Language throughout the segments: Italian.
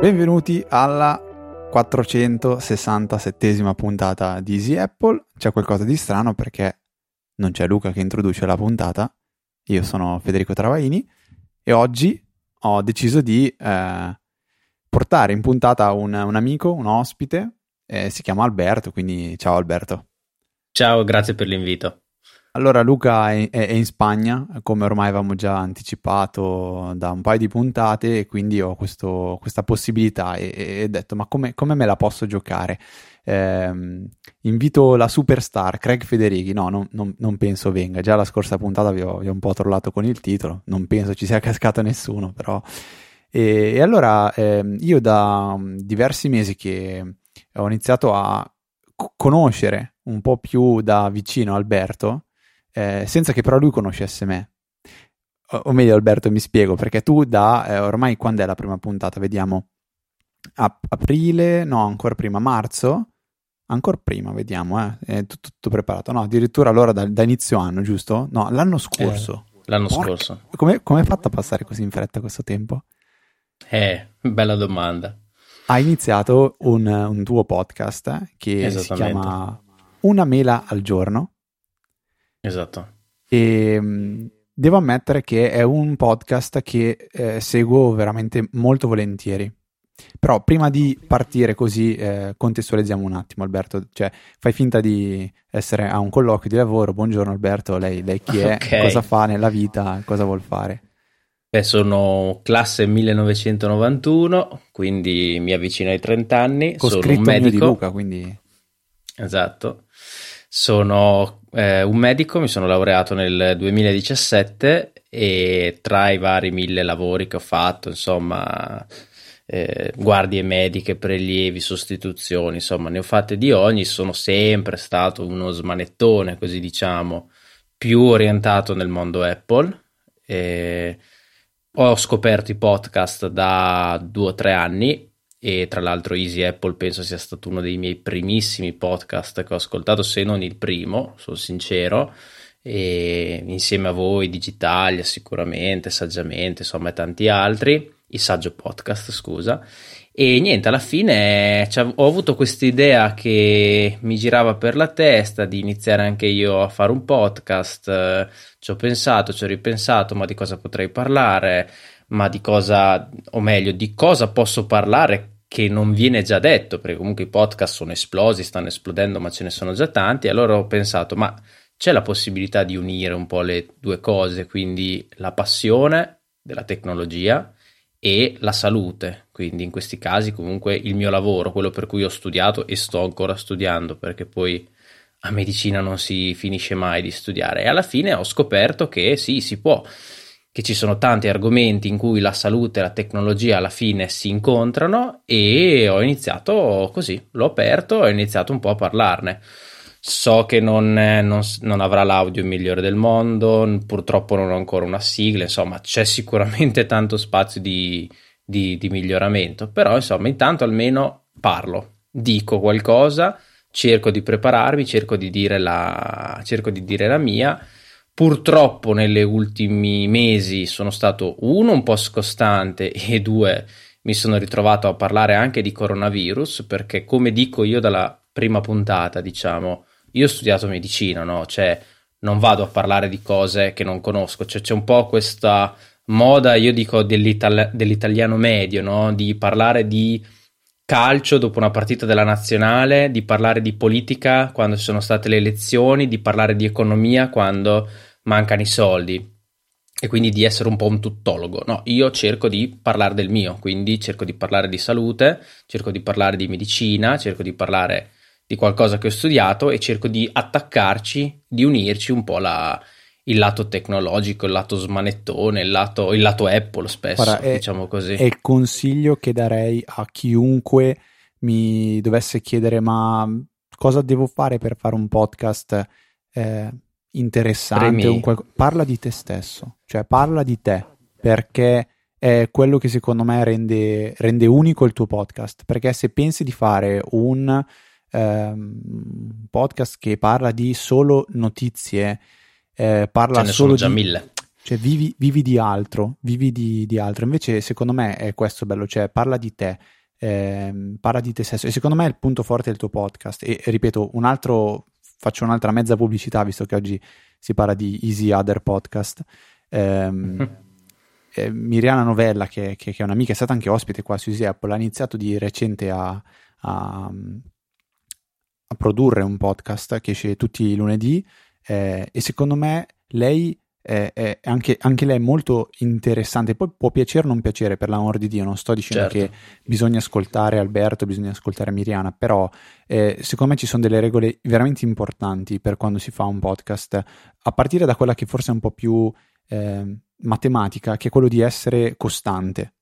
Benvenuti alla 467esima puntata di Easy Apple. C'è qualcosa di strano perché non c'è Luca che introduce la puntata. Io sono Federico Travaini e oggi ho deciso di eh, portare in puntata un, un amico, un ospite. Eh, si chiama Alberto, quindi ciao Alberto. Ciao, grazie per l'invito. Allora Luca è, è, in Spagna, come ormai avevamo già anticipato da un paio di puntate, e quindi ho questo, questa possibilità e, ho detto ma come, come, me la posso giocare? Eh, invito la superstar Craig Federighi, no, non, non, non, penso venga, già la scorsa puntata vi ho, vi ho, un po' trollato con il titolo, non penso ci sia cascato nessuno, però... E, e allora eh, io da um, diversi mesi che ho iniziato a conoscere un po' più da vicino Alberto, eh, senza che però lui conoscesse me. O, o, meglio, Alberto, mi spiego, perché tu da eh, ormai quando è la prima puntata? Vediamo. A- aprile, no, ancora prima, marzo. Ancora prima, vediamo, eh. È tutto, tutto preparato. No, addirittura allora da, da, inizio anno, giusto? No, l'anno scorso. Eh, l'anno Porca. scorso. Come, come hai fatto a passare così in fretta questo tempo? Eh, bella domanda. Hai iniziato un, un tuo podcast eh, che si chiama Una mela al giorno. Esatto. E mm, devo ammettere che è un podcast che eh, seguo veramente molto volentieri. Però prima di partire così eh, contestualizziamo un attimo Alberto, cioè fai finta di essere a un colloquio di lavoro, buongiorno Alberto, lei, lei chi è, okay. cosa fa nella vita, cosa vuol fare? Beh, sono classe 1991, quindi mi avvicino ai 30 anni, Con sono un medico. di Luca, quindi... Esatto. Sono eh, un medico, mi sono laureato nel 2017 e tra i vari mille lavori che ho fatto, insomma, eh, guardie mediche, prelievi, sostituzioni, insomma, ne ho fatte di ogni, sono sempre stato uno smanettone, così diciamo, più orientato nel mondo Apple. E ho scoperto i podcast da due o tre anni e tra l'altro Easy Apple penso sia stato uno dei miei primissimi podcast che ho ascoltato, se non il primo, sono sincero, e insieme a voi Digitalia sicuramente, Saggiamente, insomma e tanti altri, il Saggio Podcast scusa, e niente, alla fine cioè, ho avuto questa idea che mi girava per la testa di iniziare anche io a fare un podcast, ci ho pensato, ci ho ripensato, ma di cosa potrei parlare? ma di cosa, o meglio, di cosa posso parlare che non viene già detto, perché comunque i podcast sono esplosi, stanno esplodendo, ma ce ne sono già tanti. Allora ho pensato, ma c'è la possibilità di unire un po' le due cose, quindi la passione della tecnologia e la salute, quindi in questi casi comunque il mio lavoro, quello per cui ho studiato e sto ancora studiando, perché poi a medicina non si finisce mai di studiare e alla fine ho scoperto che sì, si può che ci sono tanti argomenti in cui la salute e la tecnologia alla fine si incontrano e ho iniziato così, l'ho aperto e ho iniziato un po' a parlarne. So che non, non, non, avrà l'audio migliore del mondo, purtroppo non ho ancora una sigla, insomma c'è sicuramente tanto spazio di, di, di miglioramento, però insomma intanto almeno parlo, dico qualcosa, cerco di prepararmi, cerco di dire la, di dire la mia. Purtroppo negli ultimi mesi sono stato uno un po' scostante e due mi sono ritrovato a parlare anche di coronavirus perché come dico io dalla prima puntata, diciamo, io ho studiato medicina, no? Cioè non vado a parlare di cose che non conosco, cioè c'è un po' questa moda, io dico dell'itali- dell'italiano medio, no? Di parlare di calcio dopo una partita della nazionale, di parlare di politica quando ci sono state le elezioni, di parlare di economia quando mancano i soldi e quindi di essere un po' un tuttologo. No, io cerco di parlare del mio, quindi cerco di parlare di salute, cerco di parlare di medicina, cerco di parlare di qualcosa che ho studiato e cerco di attaccarci, di unirci un po' la, il lato tecnologico, il lato smanettone, il lato, il lato Apple spesso, Guarda, è, diciamo così. È il consiglio che darei a chiunque mi dovesse chiedere ma cosa devo fare per fare un podcast? Eh, interessante, qualco... parla di te stesso, cioè parla di te, perché è quello che secondo me rende, rende unico il tuo podcast, perché se pensi di fare un ehm, podcast che parla di solo notizie, eh, parla solo già di... mille. Cioè vivi, vivi di altro, vivi di, di, altro. Invece secondo me è questo bello, cioè parla di te, eh, parla di te stesso e secondo me è il punto forte del tuo podcast. E, e ripeto, un altro, faccio un'altra mezza pubblicità visto che oggi si parla di Easy Other Podcast. Eh, eh, Miriana Novella, che, che, che, è un'amica, è stata anche ospite qua su Easy Apple, ha iniziato di recente a, a, a produrre un podcast che esce tutti i lunedì eh, e secondo me lei è, è anche, anche, lei è molto interessante. Poi può piacere o non piacere per l'amor di Dio. Non sto dicendo certo. che bisogna ascoltare Alberto, bisogna ascoltare Miriana, però eh, secondo me ci sono delle regole veramente importanti per quando si fa un podcast, a partire da quella che forse è un po' più eh, matematica, che è quello di essere costante.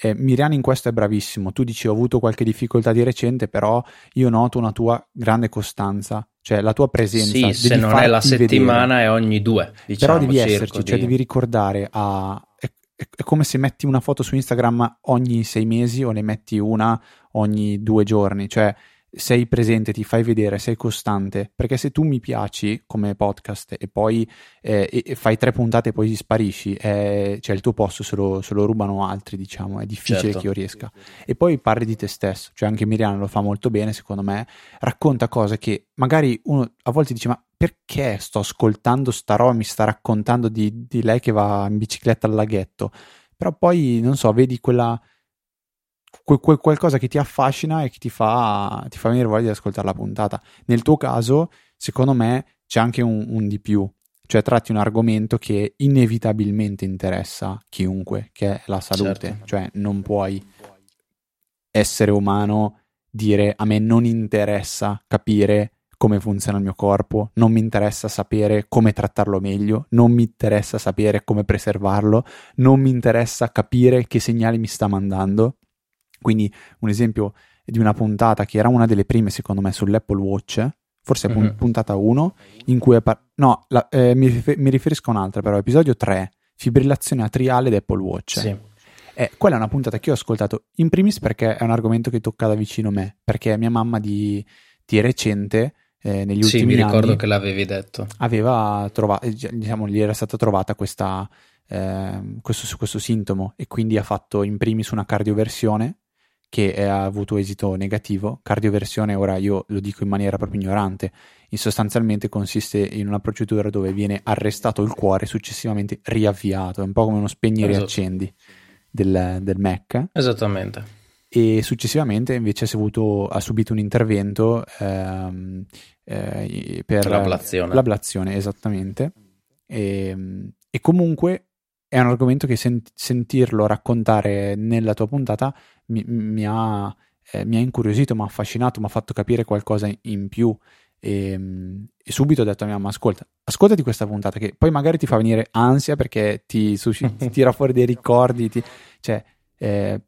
Eh, Miriana in questo è bravissimo. Tu dici ho avuto qualche difficoltà di recente, però io noto una tua grande costanza, cioè la tua presenza. Sì, se non è la settimana vedere. è ogni due. Diciamo, però devi esserci, cioè di... cioè devi ricordare a... È, è, come se metti una foto su Instagram ogni sei mesi o ne metti una ogni due giorni, cioè sei presente, ti fai vedere, sei costante, perché se tu mi piaci come podcast e poi eh, e fai tre puntate e poi sparisci, eh, cioè il tuo posto se lo, se lo, rubano altri, diciamo, è difficile certo. che io riesca. E poi parli di te stesso, cioè anche Miriana lo fa molto bene, secondo me, racconta cose che magari uno a volte dice ma perché sto ascoltando sta roba, mi sta raccontando di, di lei che va in bicicletta al laghetto, però poi, non so, vedi quella quel, qualcosa che ti affascina e che ti fa, ti fa venire voglia di ascoltare la puntata. Nel tuo caso, secondo me, c'è anche un, un di più, cioè tratti un argomento che inevitabilmente interessa chiunque, che è la salute, certo. cioè non puoi essere umano dire a me non interessa capire come funziona il mio corpo, non mi interessa sapere come trattarlo meglio, non mi interessa sapere come preservarlo, non mi interessa capire che segnali mi sta mandando quindi un esempio di una puntata che era una delle prime secondo me sull'Apple Watch, forse mm-hmm. puntata 1, in cui... Par- no, la, eh, mi, rifer- mi, riferisco a un'altra però, episodio 3, fibrillazione atriale d'Apple Watch. Sì. Eh, quella è una puntata che ho ascoltato in primis perché è un argomento che tocca da vicino me, perché mia mamma di, di recente, eh, negli sì, ultimi anni... Sì, mi ricordo anni, che l'avevi detto. Aveva trovato, eh, diciamo, gli era stata trovata questa, eh, questo, questo sintomo e quindi ha fatto in primis una cardioversione che ha avuto esito negativo. Cardioversione, ora io lo dico in maniera proprio ignorante, in sostanzialmente consiste in una procedura dove viene arrestato il cuore e successivamente riavviato, è un po' come uno spegni e esatto. riaccendi del, del Mac. Esattamente. E successivamente invece ha, avuto, ha subito un intervento ehm, eh, per l'ablazione. l'ablazione, esattamente. E, e comunque è un argomento che sent- sentirlo raccontare nella tua puntata mi, mi, ha, eh, mi ha, incuriosito, mi ha affascinato, mi ha fatto capire qualcosa in più. E, e, subito ho detto a mia mamma: Ascolta, ascoltati questa puntata, che poi magari ti fa venire ansia perché ti, suscita, ti tira fuori dei ricordi, ti, cioè, eh,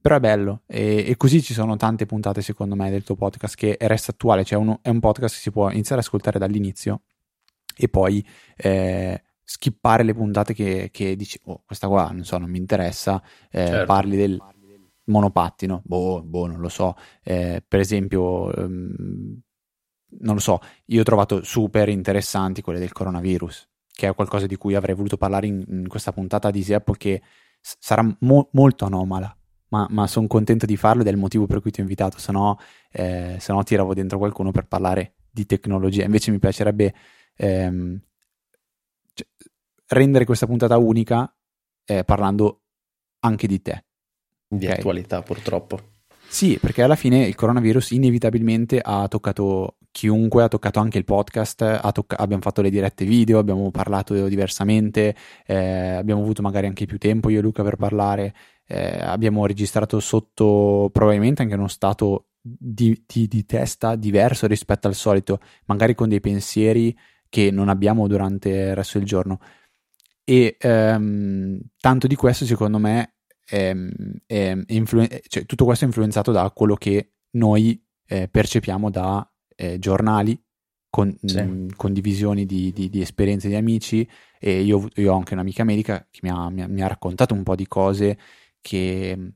però è bello. E, e, così ci sono tante puntate, secondo me, del tuo podcast che resta attuale. Cioè, uno, è un podcast che si può iniziare ad ascoltare dall'inizio e poi. Eh, skippare le puntate che, che, dici, oh, questa qua non so, non mi interessa, eh, certo. parli del monopattino, boh, boh non lo so, eh, per esempio, um, non lo so, io ho trovato super interessanti quelle del coronavirus, che è qualcosa di cui avrei voluto parlare in, in questa puntata di Apple che s- sarà mo- molto anomala, ma, ma sono contento di farlo ed è il motivo per cui ti ho invitato, se no, eh, tiravo dentro qualcuno per parlare di tecnologia, invece mi piacerebbe... Ehm, cioè, rendere questa puntata unica eh, parlando anche di te. Di okay? attualità, purtroppo. Sì, perché alla fine il coronavirus inevitabilmente ha toccato chiunque, ha toccato anche il podcast, tocca- abbiamo fatto le dirette video, abbiamo parlato diversamente, eh, abbiamo avuto magari anche più tempo io e Luca per parlare, eh, abbiamo registrato sotto probabilmente anche uno stato di, di, di, testa diverso rispetto al solito, magari con dei pensieri che non abbiamo durante il resto del giorno. E ehm, tanto di questo, secondo me, è, è influ- cioè, tutto questo è influenzato da quello che noi eh, percepiamo da eh, giornali, con, sì. mh, condivisioni di, di, di, esperienze di amici e io, io, ho anche un'amica medica che mi ha, mi, ha, mi ha, raccontato un po' di cose che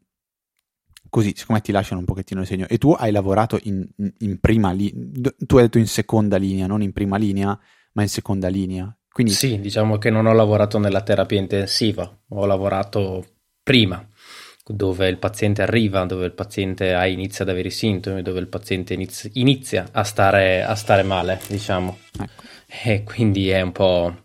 così, siccome ti lasciano un pochettino il segno. E tu hai lavorato in, in, in prima linea, tu hai detto in seconda linea, non in prima linea, ma in seconda linea. Quindi... Sì, diciamo che non ho lavorato nella terapia intensiva, ho lavorato prima, dove il paziente arriva, dove il paziente inizia ad avere i sintomi, dove il paziente inizia, inizia a, stare, a, stare, male, diciamo. Ecco. E quindi è un po'...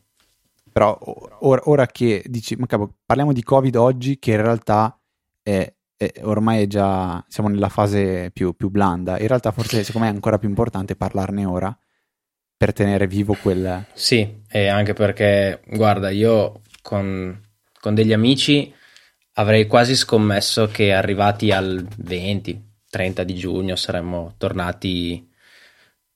Però ora, ora che dici, ma capo, parliamo di Covid oggi, che in realtà è, è, ormai è già, siamo nella fase più, più blanda, in realtà forse secondo me è ancora più importante parlarne ora per tenere vivo quel... Sì, e anche perché, guarda, io con, con degli amici avrei quasi scommesso che arrivati al 20-30 di giugno saremmo tornati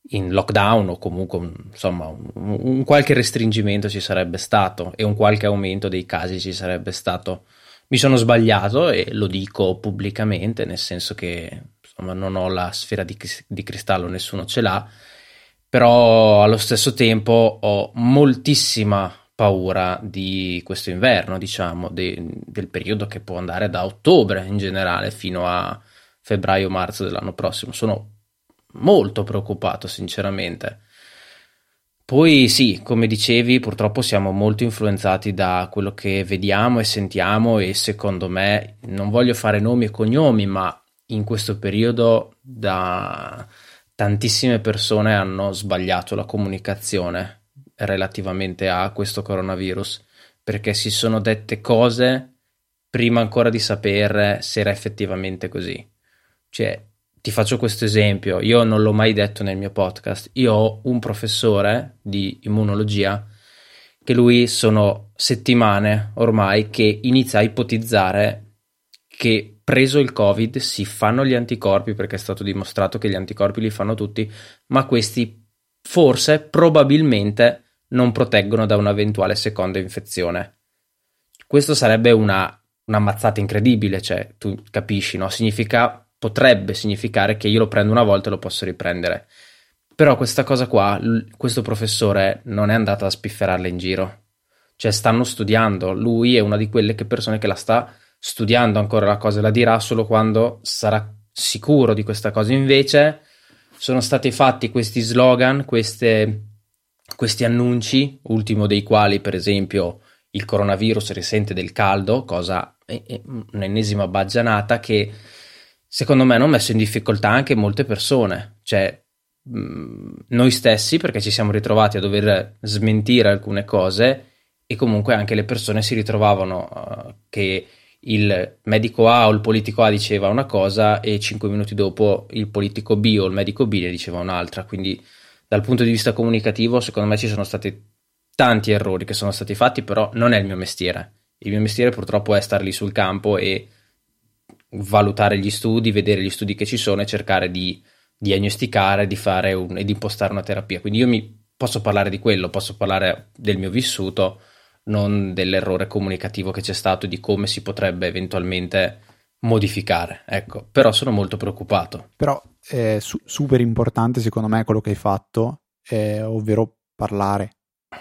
in lockdown o comunque insomma un, un, qualche restringimento ci sarebbe stato e un qualche aumento dei casi ci sarebbe stato. Mi sono sbagliato e lo dico pubblicamente, nel senso che insomma, non ho la sfera di, di cristallo, nessuno ce l'ha però allo stesso tempo ho moltissima paura di questo inverno, diciamo, de, del periodo che può andare da ottobre in generale fino a febbraio-marzo dell'anno prossimo. Sono molto preoccupato, sinceramente. Poi sì, come dicevi, purtroppo siamo molto influenzati da quello che vediamo e sentiamo e secondo me, non voglio fare nomi e cognomi, ma in questo periodo da tantissime persone hanno sbagliato la comunicazione relativamente a questo coronavirus perché si sono dette cose prima ancora di sapere se era effettivamente così. Cioè, ti faccio questo esempio, io non l'ho mai detto nel mio podcast, io ho un professore di immunologia che lui sono settimane ormai che inizia a ipotizzare che preso il Covid si fanno gli anticorpi perché è stato dimostrato che gli anticorpi li fanno tutti, ma questi forse, probabilmente, non proteggono da un'eventuale seconda infezione. Questo sarebbe una, una mazzata incredibile, cioè tu capisci, no? Significa, potrebbe significare che io lo prendo una volta e lo posso riprendere. Però questa cosa qua, questo professore non è andato a spifferarla in giro. Cioè stanno studiando, lui è una di quelle persone che la sta studiando ancora la cosa, la dirà solo quando sarà sicuro di questa cosa. Invece sono stati fatti questi slogan, queste, questi annunci, ultimo dei quali per esempio il coronavirus risente del caldo, cosa è, è un'ennesima baggianata che secondo me hanno messo in difficoltà anche molte persone, cioè mh, noi stessi perché ci siamo ritrovati a dover smentire alcune cose e comunque anche le persone si ritrovavano uh, che il medico A o il politico A diceva una cosa e cinque minuti dopo il politico B o il medico B ne diceva un'altra. Quindi dal punto di vista comunicativo secondo me ci sono stati tanti errori che sono stati fatti, però non è il mio mestiere. Il mio mestiere purtroppo è stare lì sul campo e valutare gli studi, vedere gli studi che ci sono e cercare di diagnosticare di fare un, e di impostare una terapia. Quindi io mi posso parlare di quello, posso parlare del mio vissuto, non dell'errore comunicativo che c'è stato di come si potrebbe eventualmente modificare. Ecco, però sono molto preoccupato. Però è su- super importante secondo me quello che hai fatto, eh, ovvero parlare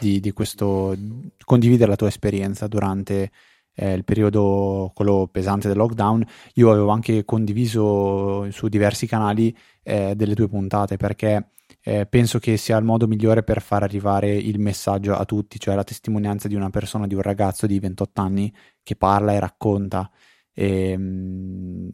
di, di, questo, condividere la tua esperienza durante eh, il periodo quello pesante del lockdown. Io avevo anche condiviso su diversi canali eh, delle tue puntate perché eh, penso che sia il modo migliore per far arrivare il messaggio a tutti, cioè la testimonianza di una persona, di un ragazzo di 28 anni che parla e racconta. E, ehm,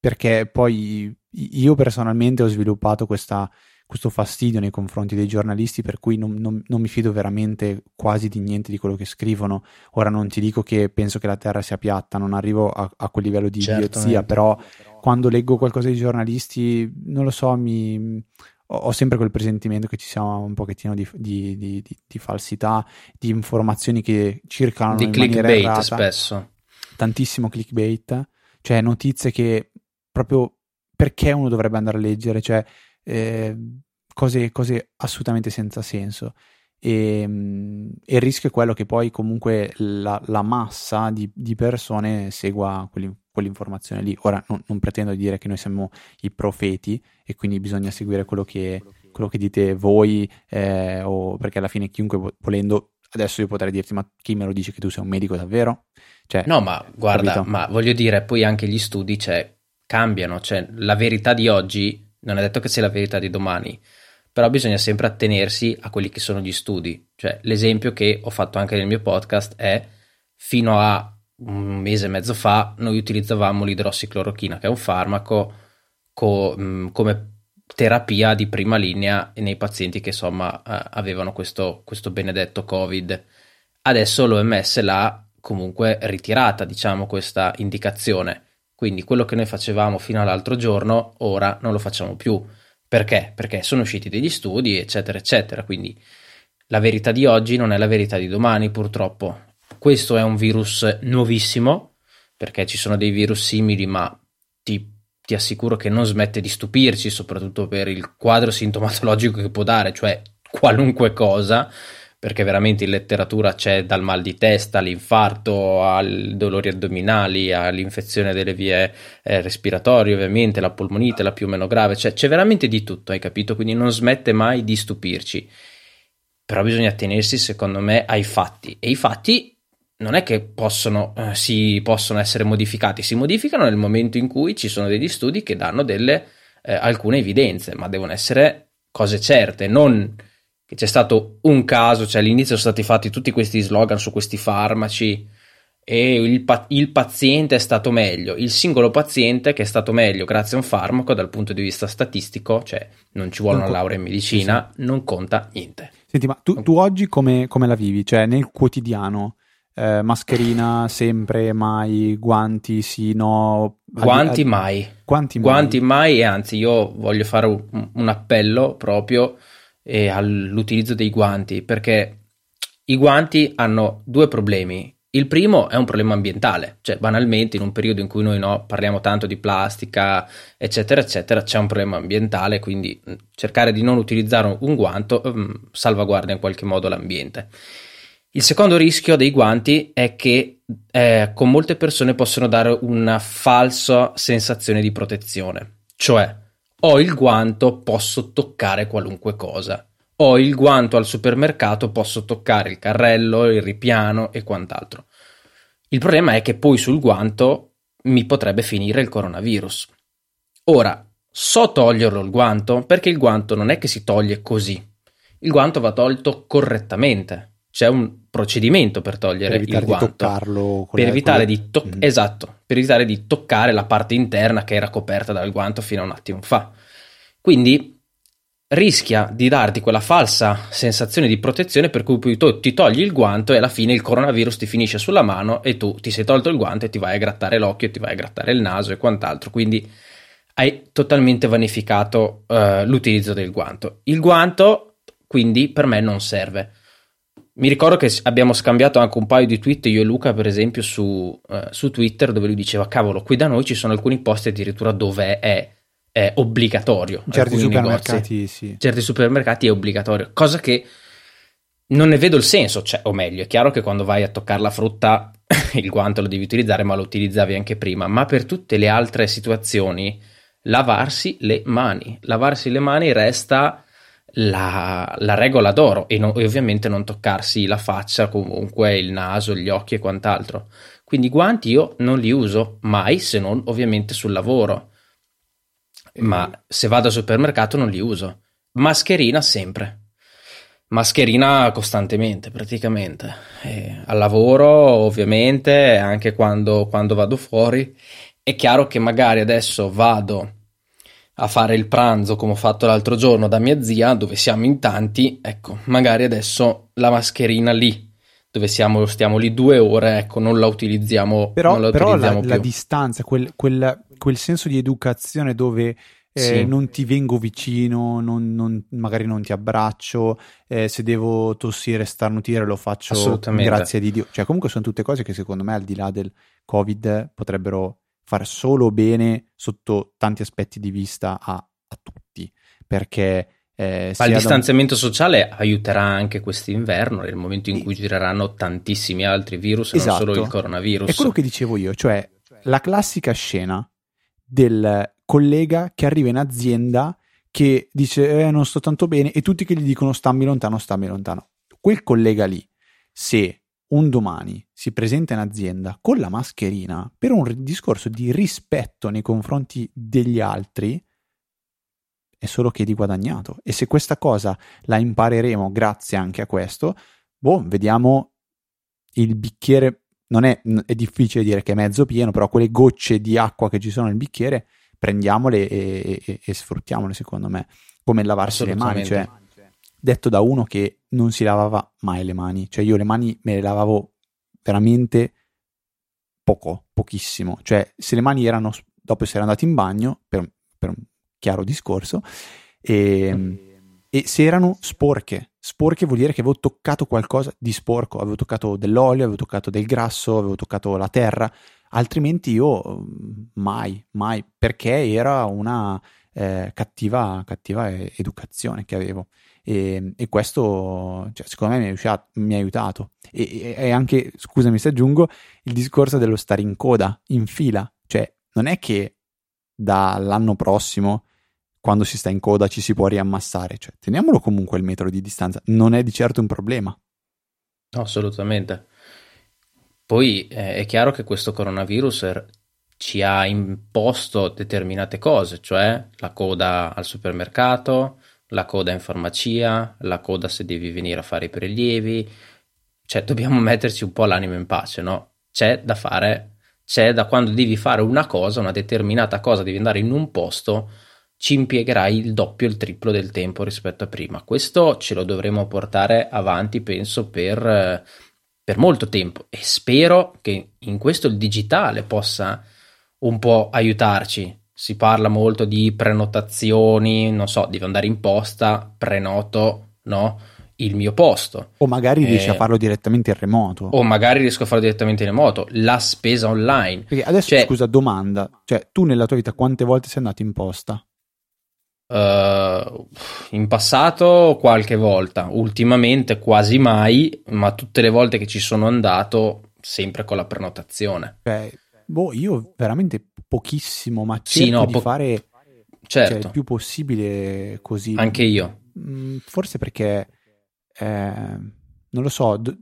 perché poi io personalmente ho sviluppato questa, questo fastidio nei confronti dei giornalisti per cui non, non, non, mi fido veramente quasi di niente di quello che scrivono. Ora non ti dico che penso che la Terra sia piatta, non arrivo a, a quel livello di idiozia, però quando leggo qualcosa dei giornalisti, non lo so, mi ho sempre quel presentimento che ci sia un pochettino di, di, di, di falsità, di informazioni che circolano di in clickbait errata. spesso. Tantissimo clickbait, cioè notizie che proprio perché uno dovrebbe andare a leggere, cioè eh, cose, cose, assolutamente senza senso. E, e, il rischio è quello che poi comunque la, la massa di, di persone segua quelli, quell'informazione lì. Ora non, non, pretendo dire che noi siamo i profeti e quindi bisogna seguire quello che, quello che dite voi, eh, o perché alla fine chiunque volendo, adesso io potrei dirti, ma chi me lo dice che tu sei un medico davvero? Cioè, no, ma guarda, capito? ma voglio dire, poi anche gli studi cioè, cambiano, cioè la verità di oggi non è detto che sia la verità di domani, però bisogna sempre attenersi a quelli che sono gli studi. Cioè, l'esempio che ho fatto anche nel mio podcast è fino a un mese e mezzo fa noi utilizzavamo l'idrossiclorochina, che è un farmaco co- mh, come terapia di prima linea nei pazienti che insomma eh, avevano questo, questo benedetto Covid. Adesso l'OMS l'ha comunque ritirata, diciamo, questa indicazione. Quindi quello che noi facevamo fino all'altro giorno, ora non lo facciamo più. Perché? Perché sono usciti degli studi, eccetera, eccetera. Quindi la verità di oggi non è la verità di domani, purtroppo. Questo è un virus nuovissimo, perché ci sono dei virus simili, ma ti ti assicuro che non smette di stupirci, soprattutto per il quadro sintomatologico che può dare, cioè qualunque cosa, perché veramente in letteratura c'è dal mal di testa all'infarto, ai dolori addominali, all'infezione delle vie eh, respiratorie, ovviamente, la polmonite, la più o meno grave, cioè c'è veramente di tutto, hai capito? Quindi non smette mai di stupirci. Però bisogna attenersi, secondo me, ai fatti. E i fatti non è che possono, eh, si possono essere modificati, si modificano nel momento in cui ci sono degli studi che danno delle, eh, alcune evidenze, ma devono essere cose certe, non che c'è stato un caso, cioè all'inizio sono stati fatti tutti questi slogan su questi farmaci e il, pa- il paziente è stato meglio, il singolo paziente che è stato meglio grazie a un farmaco dal punto di vista statistico, cioè non ci vuole non una laurea in medicina, sì, sì. non conta niente. Senti, ma tu, tu oggi come, come la vivi? Cioè nel quotidiano? Eh, mascherina sempre, mai, guanti sì, no. Guanti mai. Guanti mai. Guanti mai e anzi io voglio fare un, un appello proprio eh, all'utilizzo dei guanti perché i guanti hanno due problemi. Il primo è un problema ambientale, cioè banalmente in un periodo in cui noi no, parliamo tanto di plastica, eccetera, eccetera, c'è un problema ambientale, quindi cercare di non utilizzare un guanto um, salvaguarda in qualche modo l'ambiente. Il secondo rischio dei guanti è che eh, con molte persone possono dare una falsa sensazione di protezione, cioè ho il guanto, posso toccare qualunque cosa. Ho il guanto al supermercato, posso toccare il carrello, il ripiano e quant'altro. Il problema è che poi sul guanto mi potrebbe finire il coronavirus. Ora, so toglierlo il guanto perché il guanto non è che si toglie così. Il guanto va tolto correttamente c'è un procedimento per togliere per il guanto. Di toccarlo per evitare di to- mm. Esatto, per evitare di toccare la parte interna che era coperta dal guanto fino a un attimo fa. Quindi rischia di darti quella falsa sensazione di protezione per cui poi tu ti togli il guanto e alla fine il coronavirus ti finisce sulla mano e tu ti sei tolto il guanto e ti vai a grattare l'occhio, ti vai a grattare il naso e quant'altro. Quindi hai totalmente vanificato uh, l'utilizzo del guanto. Il guanto quindi per me non serve mi ricordo che abbiamo scambiato anche un paio di tweet, io e Luca, per esempio, su, uh, su Twitter, dove lui diceva: Cavolo, qui da noi ci sono alcuni posti addirittura dove è, è obbligatorio. Certi supermercati, negozi, sì. Certi supermercati è obbligatorio, cosa che non ne vedo il senso. Cioè, o meglio, è chiaro che quando vai a toccare la frutta il guanto lo devi utilizzare, ma lo utilizzavi anche prima. Ma per tutte le altre situazioni, lavarsi le mani. Lavarsi le mani resta la, la regola d'oro e, no, e, ovviamente non toccarsi la faccia, comunque il naso, gli occhi e quant'altro. Quindi i guanti io non li uso mai se non ovviamente sul lavoro. Ma se vado al supermercato non li uso. Mascherina sempre. Mascherina costantemente, praticamente. E al lavoro, ovviamente, anche quando, quando vado fuori. È chiaro che magari adesso vado a fare il pranzo come ho fatto l'altro giorno da mia zia, dove siamo in tanti, ecco, magari adesso la mascherina lì, dove siamo, stiamo lì due ore, ecco, non la utilizziamo, però, la, però utilizziamo la, la distanza, quel, quel, quel, senso di educazione dove eh, sì. non ti vengo vicino, non, non, magari non ti abbraccio, eh, se devo tossire, starnutire lo faccio grazie a Dio. Cioè comunque sono tutte cose che secondo me al di là del Covid potrebbero far solo bene sotto tanti aspetti di vista a, a tutti, perché... Eh, Ma il distanziamento un... sociale aiuterà anche quest'inverno, nel momento in cui gireranno tantissimi altri virus, esatto. non solo il esatto. coronavirus. È quello che dicevo io, cioè la classica scena del collega che arriva in azienda che dice eh, non sto tanto bene e tutti che gli dicono stammi lontano, stammi lontano. Quel collega lì, se un domani si presenta in azienda con la mascherina per un discorso di rispetto nei confronti degli altri, è solo che di guadagnato. E se questa cosa la impareremo grazie anche a questo, boh, vediamo il bicchiere. Non è, è difficile dire che è mezzo pieno, però quelle gocce di acqua che ci sono nel bicchiere prendiamole e, e, e sfruttiamole, secondo me, come lavarsi le mani. Cioè, detto da uno che non si lavava mai le mani, cioè io le mani me le lavavo veramente poco, pochissimo. Cioè, se le mani erano dopo essere andato in bagno, per, per un chiaro discorso, e, ehm, e se erano sporche, sporche vuol dire che avevo toccato qualcosa di sporco, avevo toccato dell'olio, avevo toccato del grasso, avevo toccato la terra, altrimenti io mai, mai, perché era una eh, cattiva, cattiva educazione che avevo. E, e questo cioè, secondo me mi, usciato, mi ha aiutato. E, e, anche scusami se aggiungo il discorso dello stare in coda in fila. Cioè non è che dall'anno prossimo quando si sta in coda ci si può riammassare. Cioè teniamolo comunque il metro di distanza. Non è di certo un problema. No, assolutamente. Poi eh, è chiaro che questo coronavirus ci ha imposto determinate cose, cioè la coda al supermercato, la coda in farmacia, la coda se devi venire a fare i prelievi, cioè dobbiamo metterci un po' l'animo in pace, no? C'è da fare, c'è da quando devi fare una cosa, una determinata cosa, devi andare in un posto, ci impiegherai il doppio, il triplo del tempo rispetto a prima. Questo ce lo dovremo portare avanti, penso, per per molto tempo e spero che in questo il digitale possa un po' aiutarci. Si parla molto di prenotazioni, non so, devo andare in posta, prenoto, no? il mio posto. O magari riesci a eh, farlo direttamente in remoto. O magari riesco a farlo direttamente in remoto. La spesa online. Perché adesso, cioè, scusa, domanda. Cioè, tu nella tua vita quante volte sei andato in posta? Uh, in passato qualche volta, ultimamente quasi mai, ma tutte le volte che ci sono andato sempre con la prenotazione. Beh, boh, io veramente pochissimo, ma cerco sì, no, di po- fare certo. cioè, il più possibile così. Anche io. Mm, forse perché eh, non lo so, d-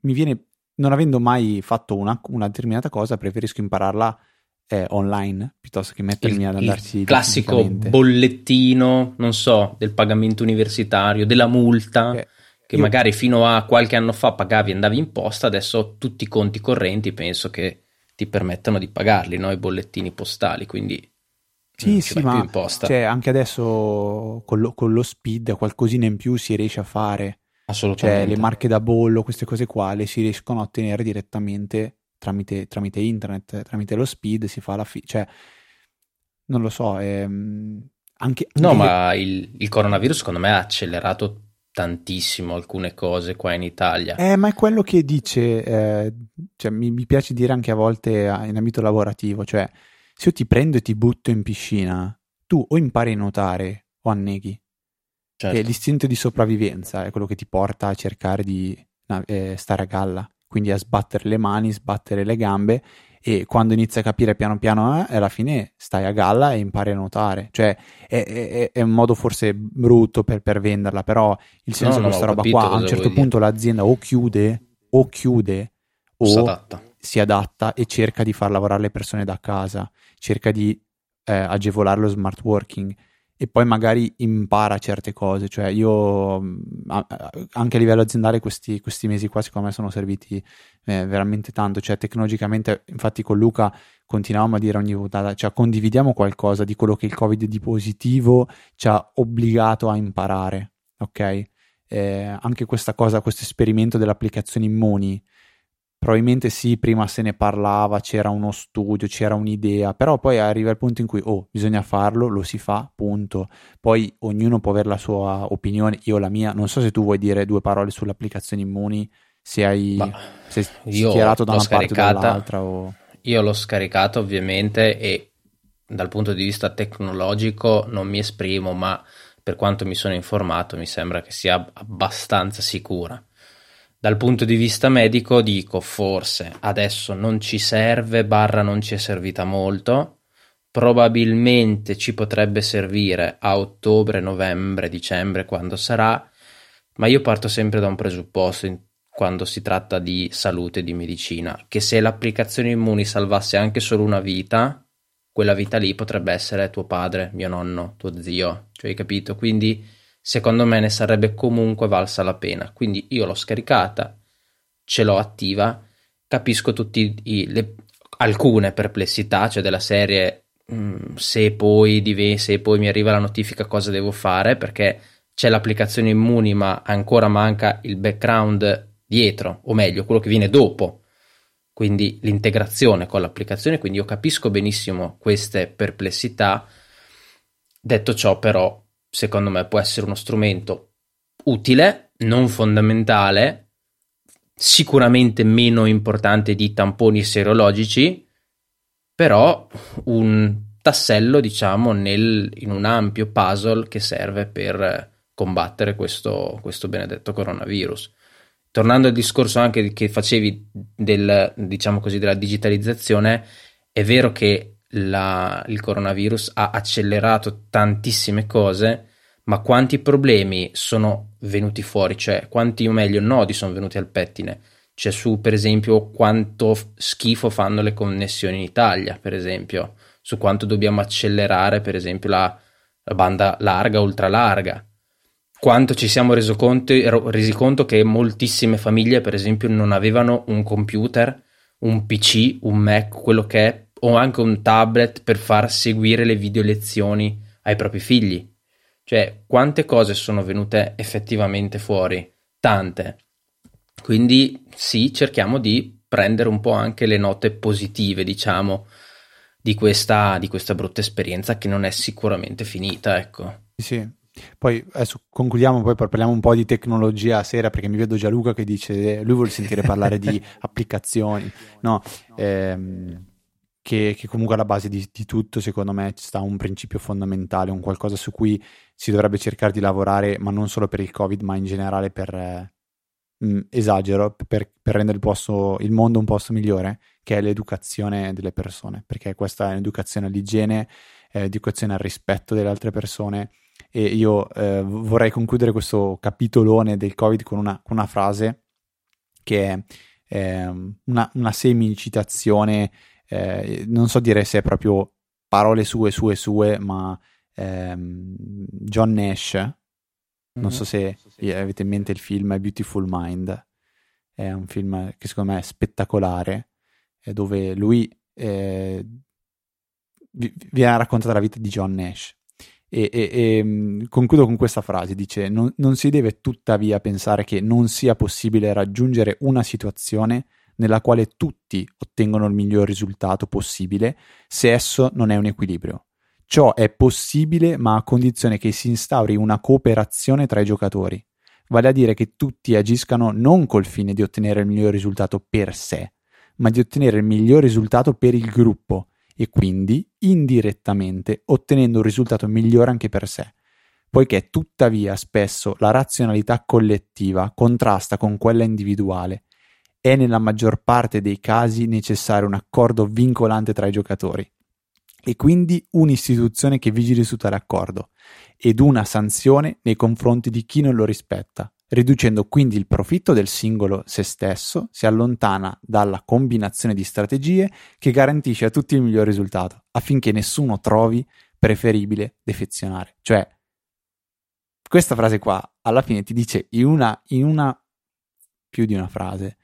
mi viene non avendo mai fatto una, una determinata cosa, preferisco impararla eh, online piuttosto che mettermi il, ad andarci il classico bollettino non so del pagamento universitario della multa eh, che magari fino a qualche anno fa pagavi e andavi in posta adesso tutti i conti correnti penso che ti permettano di pagarli no? i bollettini postali quindi sì, sì, ma cioè, anche adesso con lo, con lo, speed qualcosina in più si riesce a fare. Assolutamente. Cioè, le marche da bollo, queste cose qua, le si riescono a ottenere direttamente tramite, tramite internet, tramite lo speed, si fa la fine, cioè, non lo so, ehm, anche, anche... No, ma il, il coronavirus secondo me ha accelerato tantissimo alcune cose qua in Italia. Eh, ma è quello che dice, eh, cioè, mi, mi, piace dire anche a volte in ambito lavorativo, cioè se io ti prendo e ti butto in piscina, tu o impari a nuotare o anneghi. Certo. E l'istinto di sopravvivenza è quello che ti porta a cercare di eh, stare a galla quindi a sbattere le mani, sbattere le gambe e quando inizi a capire piano piano eh, alla fine stai a galla e impari a nuotare cioè è, è, è un modo forse brutto per, per, venderla però il senso no, di questa roba qua a un certo punto dire. l'azienda o chiude o chiude o si adatta. si adatta e cerca di far lavorare le persone da casa cerca di eh, agevolare lo smart working e poi magari impara certe cose. Cioè, io anche a livello aziendale questi, questi mesi qua, secondo me, sono serviti eh, veramente tanto. Cioè, tecnologicamente, infatti, con Luca continuiamo a dire ogni volta, cioè, condividiamo qualcosa di quello che il Covid di positivo ci ha obbligato a imparare. Ok? Eh, anche questa cosa, questo esperimento delle applicazioni immuni probabilmente sì, prima se ne parlava, c'era uno studio, c'era un'idea, però poi arriva il punto in cui, oh, bisogna farlo, lo si fa, punto. Poi ognuno può avere la sua opinione, io la mia. Non so se tu vuoi dire due parole sulle applicazioni immuni, se hai bah, schierato da una parte o dall'altra. O... Io l'ho scaricato ovviamente e dal punto di vista tecnologico non mi esprimo, ma per quanto mi sono informato mi sembra che sia abbastanza sicura dal punto di vista medico dico forse adesso non ci serve, barra non ci è servita molto, probabilmente ci potrebbe servire a ottobre, novembre, dicembre, quando sarà, ma io parto sempre da un presupposto in, quando si tratta di salute e di medicina, che se l'applicazione immuni salvasse anche solo una vita, quella vita lì potrebbe essere tuo padre, mio nonno, tuo zio, cioè hai capito? Quindi secondo me ne sarebbe comunque valsa la pena. Quindi io l'ho scaricata, ce l'ho attiva, capisco tutti le, alcune perplessità, cioè della serie mh, se, poi div- se poi mi arriva la notifica cosa devo fare, perché c'è l'applicazione Immuni ma ancora manca il background dietro, o meglio, quello che viene dopo quindi l'integrazione con l'applicazione, quindi io capisco benissimo queste perplessità. Detto ciò, però, secondo me può essere uno strumento utile, non fondamentale, sicuramente meno importante di tamponi serologici, però un tassello, diciamo, nel, in un ampio puzzle che serve per combattere questo, questo benedetto coronavirus. Tornando al discorso anche che facevi del, diciamo così, della digitalizzazione, è vero che la, il coronavirus ha accelerato tantissime cose, ma quanti problemi sono venuti fuori, cioè quanti o meglio nodi sono venuti al pettine. Cioè su per esempio quanto schifo fanno le connessioni in Italia, per esempio, su quanto dobbiamo accelerare per esempio la, la banda larga, ultra larga quanto ci siamo conto, resi conto che moltissime famiglie, per esempio, non avevano un computer, un PC, un Mac, quello che è, o anche un tablet per far seguire le video lezioni ai propri figli. Cioè, quante cose sono venute effettivamente fuori? Tante. Quindi sì, cerchiamo di prendere un po' anche le note positive, diciamo, di questa, di questa brutta esperienza che non è sicuramente finita, ecco. Sì, poi adesso concludiamo, poi parliamo un po' di tecnologia sera perché mi vedo Gianluca che dice eh, lui vuole sentire parlare di applicazioni, no? Ehm, che, che, comunque alla base di, di, tutto secondo me sta un principio fondamentale, un qualcosa su cui si dovrebbe cercare di lavorare, ma non solo per il Covid, ma in generale per, eh, mh, esagero, per, per rendere il, posto, il mondo un posto migliore, che è l'educazione delle persone, perché questa è un'educazione all'igiene, è l'educazione al rispetto delle altre persone. E io eh, vorrei concludere questo capitolone del Covid con una, con una frase che è eh, una, una semi-citazione, eh, non so dire se è proprio parole sue, sue, sue, ma ehm, John Nash, non mm-hmm. so se avete in mente il film Beautiful Mind, è un film che secondo me è spettacolare, dove lui eh, viene raccontata la vita di John Nash e, e, e, mm, concludo con questa frase, dice non, non si deve tuttavia pensare che non sia possibile raggiungere una situazione nella quale tutti ottengono il miglior risultato possibile se esso non è un equilibrio. Ciò è possibile ma a condizione che si instauri una cooperazione tra i giocatori, vale a dire che tutti agiscano non col fine di ottenere il miglior risultato per sé, ma di ottenere il miglior risultato per il gruppo, e quindi indirettamente ottenendo un risultato migliore anche per sé, poiché tuttavia spesso la razionalità collettiva contrasta con quella individuale. È nella maggior parte dei casi necessario un accordo vincolante tra i giocatori e quindi un'istituzione che vigili su tale accordo ed una sanzione nei confronti di chi non lo rispetta, riducendo quindi il profitto del singolo se stesso, si allontana dalla combinazione di strategie che garantisce a tutti il miglior risultato, affinché nessuno trovi preferibile defezionare. Cioè, questa frase qua alla fine ti dice in una, in una più di una frase,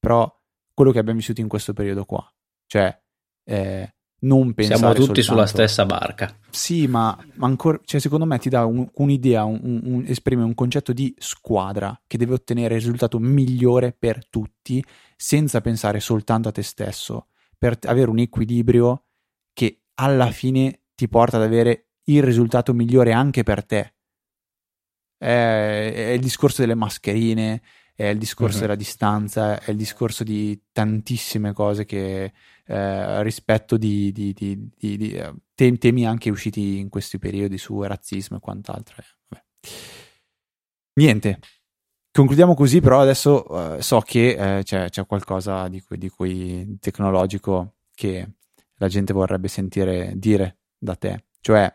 però quello che abbiamo vissuto in questo periodo qua, cioè eh, non pensare Siamo tutti soltanto... sulla stessa barca. Sì, ma, ma ancora, cioè, secondo me ti dà un, un'idea, un, un, esprime un concetto di squadra che deve ottenere il risultato migliore per tutti senza pensare soltanto a te stesso, per avere un equilibrio che alla fine ti porta ad avere il risultato migliore anche per te. È, è il discorso delle mascherine, è il discorso uh-huh. della distanza, è il discorso di tantissime cose che eh, rispetto di, di, di, di eh, tem- temi anche usciti in questi periodi su razzismo e quant'altro. Eh, Niente, concludiamo così, però adesso uh, so che uh, c'è, c'è, qualcosa di cui, di cui, tecnologico che la gente vorrebbe sentire dire da te. Cioè,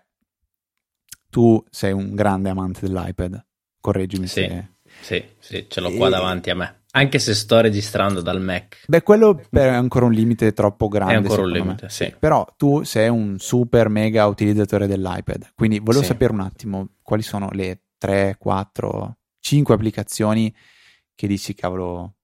tu sei un grande amante dell'iPad, correggimi sì, se... Sì, sì, ce l'ho qua davanti a me. Anche se sto registrando dal Mac. Beh, quello è ancora un limite troppo grande. È ancora un limite, sì. Però tu sei un super mega utilizzatore dell'iPad. Quindi volevo sì. sapere un attimo quali sono le 3, 4, 5 applicazioni che dici, cavolo.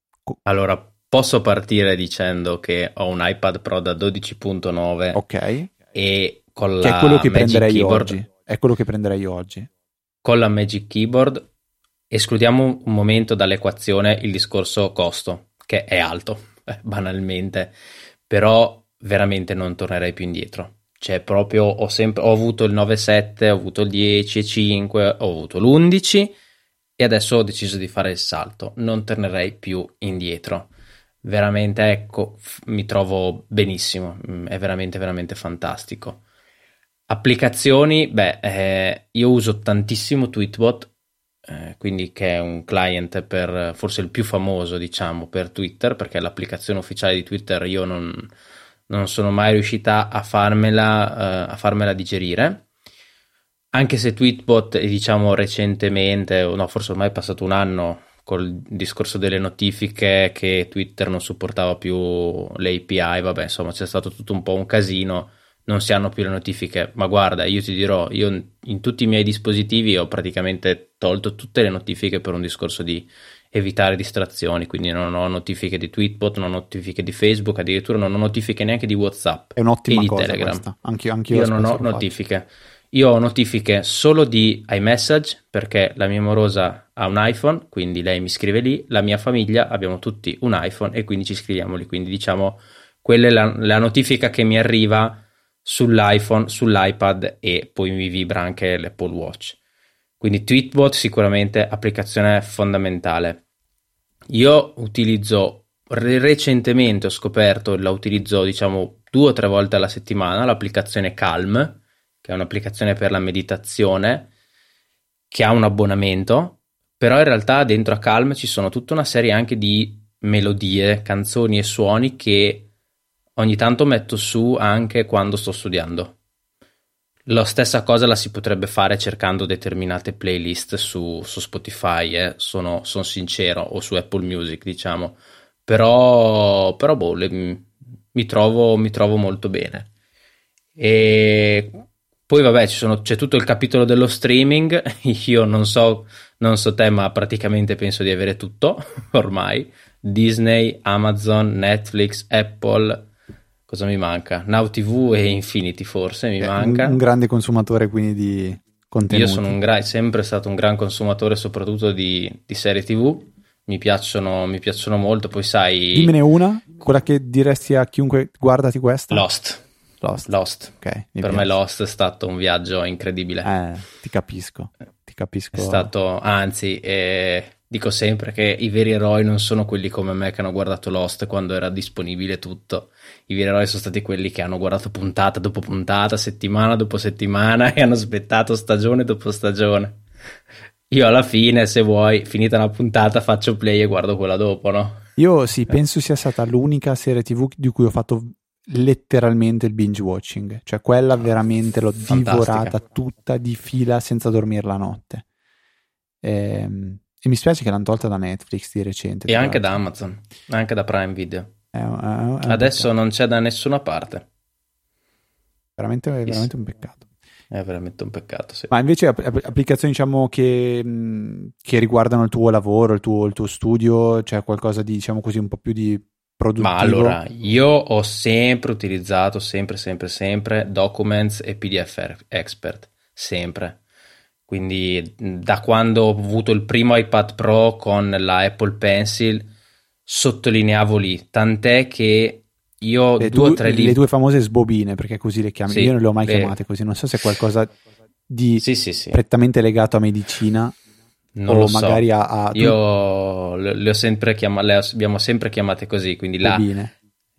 Allora, posso partire dicendo che ho un iPad Pro da 12.9. Ok. E con che la è quello che Magic prenderei Keyboard, oggi. È quello che prenderei oggi. Con la Magic Keyboard escludiamo un momento dall'equazione il discorso costo, che è alto, eh, banalmente, però veramente non tornerei più indietro. Cioè, proprio ho sempre ho avuto il 9,7, ho avuto il 10,5, ho avuto l'11 e adesso ho deciso di fare il salto. Non tornerei più indietro. Veramente, ecco, mi trovo benissimo, mm, è veramente, veramente fantastico. Applicazioni, beh, eh, io uso tantissimo Tweetbot eh, quindi che è un client per forse il più famoso, diciamo, per Twitter, perché l'applicazione ufficiale di Twitter io non, non sono mai riuscita a farmela, uh, a farmela digerire. Anche se Tweetbot, diciamo recentemente, no, forse ormai è passato un anno col discorso delle notifiche che Twitter non supportava più le API, vabbè, insomma, c'è stato tutto un po' un casino non si hanno più le notifiche. Ma guarda, io ti dirò, io in tutti i miei dispositivi ho praticamente tolto tutte le notifiche per un discorso di evitare distrazioni, quindi non ho notifiche di Tweetbot, non ho notifiche di Facebook, addirittura non ho notifiche neanche di WhatsApp È un'ottima e di Telegram. Questa. Anch'io, anch'io io non ho notifiche. Io ho notifiche solo di iMessage perché la mia morosa ha un iPhone, quindi lei mi scrive lì, la mia famiglia abbiamo tutti un iPhone e quindi ci scriviamo lì, quindi diciamo quella è la, la notifica che mi arriva sull'iPhone, sull'iPad e poi mi vibra anche l'Apple Watch. Quindi Tweetbot sicuramente applicazione fondamentale. Io utilizzo recentemente ho scoperto, la utilizzo diciamo due o tre volte alla settimana, l'applicazione Calm, che è un'applicazione per la meditazione, che ha un abbonamento, però in realtà dentro a Calm ci sono tutta una serie anche di melodie, canzoni e suoni che ogni tanto metto su anche quando sto studiando. La stessa cosa la si potrebbe fare cercando determinate playlist su, su Spotify, eh. sono, sono, sincero, o su Apple Music, diciamo. Però, però boh, le, mi, trovo, mi trovo molto bene. E poi vabbè, sono, c'è tutto il capitolo dello streaming. Io non so, non so te, ma praticamente penso di avere tutto ormai. Disney, Amazon, Netflix, Apple, cosa mi manca? Now TV e Infinity forse mi È manca. Un, un, grande consumatore quindi di contenuti. Io sono un gra- sempre stato un gran consumatore soprattutto di, di serie TV. Mi piacciono, mi piacciono molto, poi sai... Dimmene una, quella che diresti a chiunque guardati questa. Lost. Lost. Lost. Okay, per piace. me Lost è stato un viaggio incredibile. Eh, ti capisco, ti capisco. È stato, anzi, eh, dico sempre che i veri eroi non sono quelli come me che hanno guardato Lost quando era disponibile tutto. I veri eroi sono stati quelli che hanno guardato puntata dopo puntata, settimana dopo settimana e hanno aspettato stagione dopo stagione. Io alla fine, se vuoi, finita una puntata, faccio play e guardo quella dopo, no? Io sì, penso sia stata l'unica serie TV di cui ho fatto letteralmente il binge watching, cioè quella veramente l'ho Fantastica. divorata tutta di fila senza dormire la notte. Ehm, e mi spiace che l'hanno tolta da Netflix di recente. E anche da. Amazon, anche da Prime Video. È un- è un- Adesso peccato. non c'è da nessuna parte. veramente, è veramente un peccato. È veramente un peccato, sì. Ma invece app- app- applicazioni diciamo che, mh, che riguardano il tuo lavoro, il tuo, il tuo studio, cioè qualcosa di diciamo così un po' più di produttivo. Ma allora, io ho sempre utilizzato, sempre, sempre, sempre Documents e PDF Expert, sempre. Quindi da quando ho avuto il primo iPad Pro con la Apple Pencil, sottolineavo lì, tant'è che io le, due o tre le libri... due famose sbobine, perché così le chiami. Sì, Io non le ho mai le- chiamate così, non so se è qualcosa di Sì, sì, sì, prettamente legato a medicina non o lo so. magari a, a Io le, le ho sempre chiamate, le abbiamo sempre chiamate così, quindi la,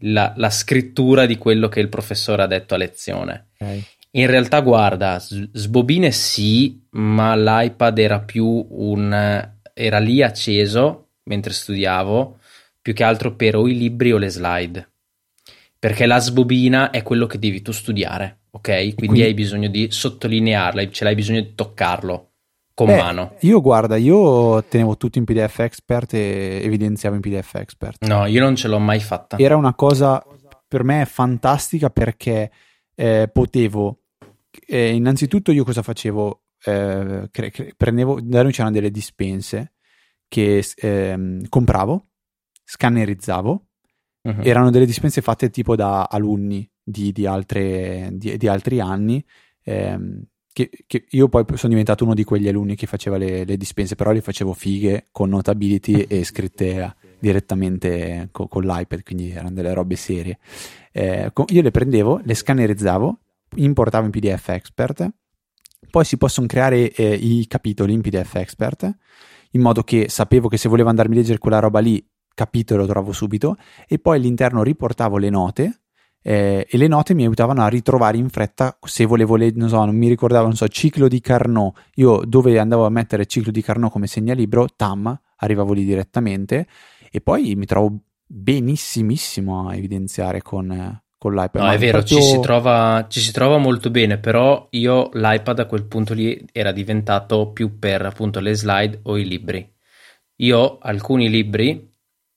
la- la scrittura di quello che il professore ha detto a lezione. Ok. In realtà, guarda, sbobine sì, ma l'iPad era più un... era lì acceso mentre studiavo, più che altro per o i libri o le slide. perché la sbobina è quello che devi tu studiare, ok? Quindi, quindi... hai bisogno di sottolinearla, ce l'hai bisogno di toccarlo con Beh, mano. Io guarda, io tenevo tutto in PDF Expert e evidenziavo in PDF Expert. No, io non ce l'ho mai fatta. Era una cosa per me fantastica perché eh, potevo eh, innanzitutto io cosa facevo? Eh, cre- cre- prendevo, da noi c'erano delle dispense che ehm, compravo, scannerizzavo, uh-huh. erano delle dispense fatte tipo da alunni di, di, altre, di, di altri anni. Ehm, che, che, io poi sono diventato uno di quegli alunni che faceva le, le dispense, però le facevo fighe con notability e scritte direttamente co, con l'iPad, quindi erano delle robe serie. Eh, io le prendevo, le scannerizzavo, importavo in PDF Expert, poi si possono creare eh, i capitoli in PDF Expert, in modo che sapevo che se volevo andarmi a leggere quella roba lì, capitolo lo trovo subito, e poi all'interno riportavo le note, eh, e le note mi aiutavano a ritrovare in fretta se volevo leggere, non so, non mi ricordavo, non so, ciclo di Carnot, io dove andavo a mettere ciclo di Carnot come segnalibro, tam, arrivavo lì direttamente e poi mi trovo benissimissimo a evidenziare con, con l'iPad. No, è vero, proprio... ci, si trova, ci, si trova, molto bene, però io l'iPad a quel punto lì era diventato più per appunto le slide o i libri. Io alcuni libri,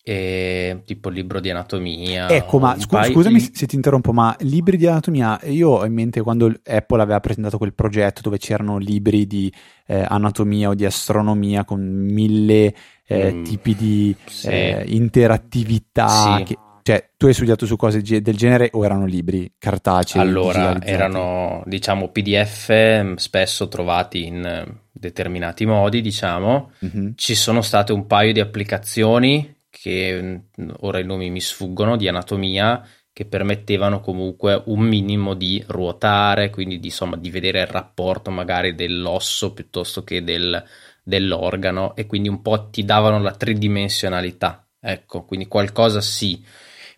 eh, tipo il libro di anatomia. Ecco, ma scu- pai- scusami se ti interrompo, ma libri di anatomia, io ho in mente quando Apple aveva presentato quel progetto dove c'erano libri di eh, anatomia o di astronomia con mille eh, mm, tipi di sì. Eh, interattività. Sì. Che cioè, tu hai studiato su cose del genere o erano libri cartacei? Allora, erano, diciamo, PDF mm, spesso trovati in eh, determinati modi, diciamo. Mm-hmm. Ci sono state un paio di applicazioni che mm, ora i nomi mi sfuggono, di anatomia, che permettevano comunque un minimo di ruotare, quindi di, insomma, di vedere il rapporto magari dell'osso piuttosto che del, dell'organo e quindi un po' ti davano la tridimensionalità. Ecco, quindi qualcosa sì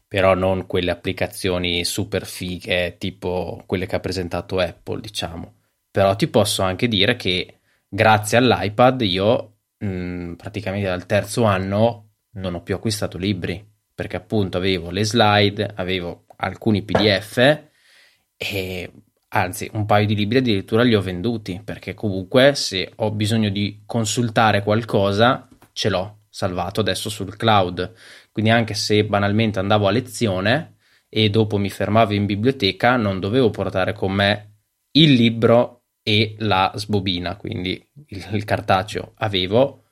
però non quelle applicazioni super fighe tipo quelle che ha presentato Apple, diciamo. Però ti posso anche dire che grazie all'iPad io mh, praticamente dal terzo anno non ho più acquistato libri perché appunto avevo le slide, avevo alcuni PDF e anzi un paio di libri addirittura li ho venduti perché comunque se ho bisogno di consultare qualcosa ce l'ho salvato adesso sul cloud quindi anche se banalmente andavo a lezione e dopo mi fermavo in biblioteca, non dovevo portare con me il libro e la sbobina, quindi il, il cartaceo. Avevo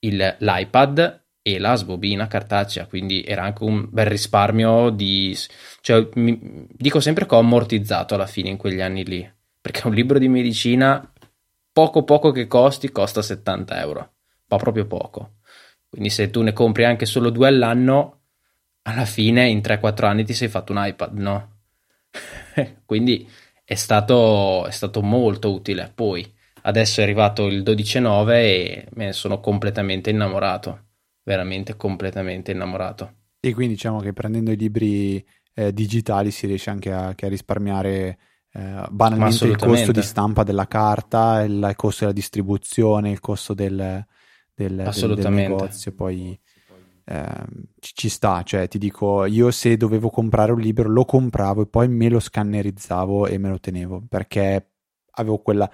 il, l'iPad e la sbobina cartacea, quindi era anche un bel risparmio di... Cioè, mi, dico sempre che ho ammortizzato alla fine in quegli anni lì, perché un libro di medicina, poco poco che costi, costa 70 euro, ma proprio poco. Quindi se tu ne compri anche solo due all'anno, alla fine in 3-4 anni ti sei fatto un iPad, no? Quindi è stato, è stato molto utile. Poi adesso è arrivato il 12.9 e me ne sono completamente innamorato, veramente completamente innamorato. E quindi diciamo che prendendo i libri eh, digitali si riesce anche a, a risparmiare eh, banalmente il costo di stampa della carta, il, il costo della distribuzione, il costo del, del, del, del negozio, poi eh, ci, ci, sta, cioè ti dico, io se dovevo comprare un libro lo compravo e poi me lo scannerizzavo e me lo tenevo, perché avevo quella...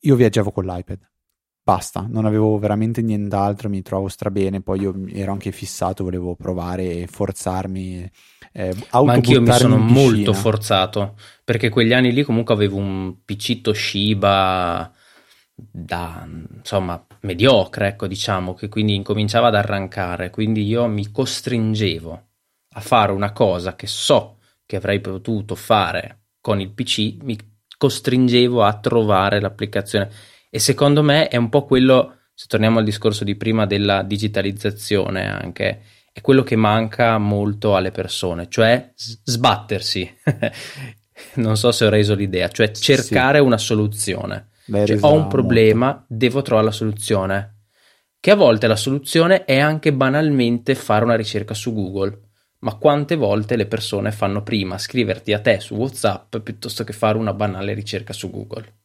Io viaggiavo con l'iPad, basta, non avevo veramente nient'altro, mi trovo strabene, poi io ero anche fissato, volevo provare e forzarmi. Eh, Ma anch'io mi sono molto forzato, perché quegli anni lì comunque avevo un PC Toshiba da insomma mediocre, ecco, diciamo, che quindi incominciava ad arrancare, quindi io mi costringevo a fare una cosa che so che avrei potuto fare con il PC, mi costringevo a trovare l'applicazione e secondo me è un po' quello, se torniamo al discorso di prima della digitalizzazione anche, è quello che manca molto alle persone, cioè sbattersi. non so se ho reso l'idea, cioè cercare sì. una soluzione cioè, ho un problema, molto. devo trovare la soluzione. Che a volte la soluzione è anche banalmente fare una ricerca su Google. Ma quante volte le persone fanno prima scriverti a te su WhatsApp piuttosto che fare una banale ricerca su Google?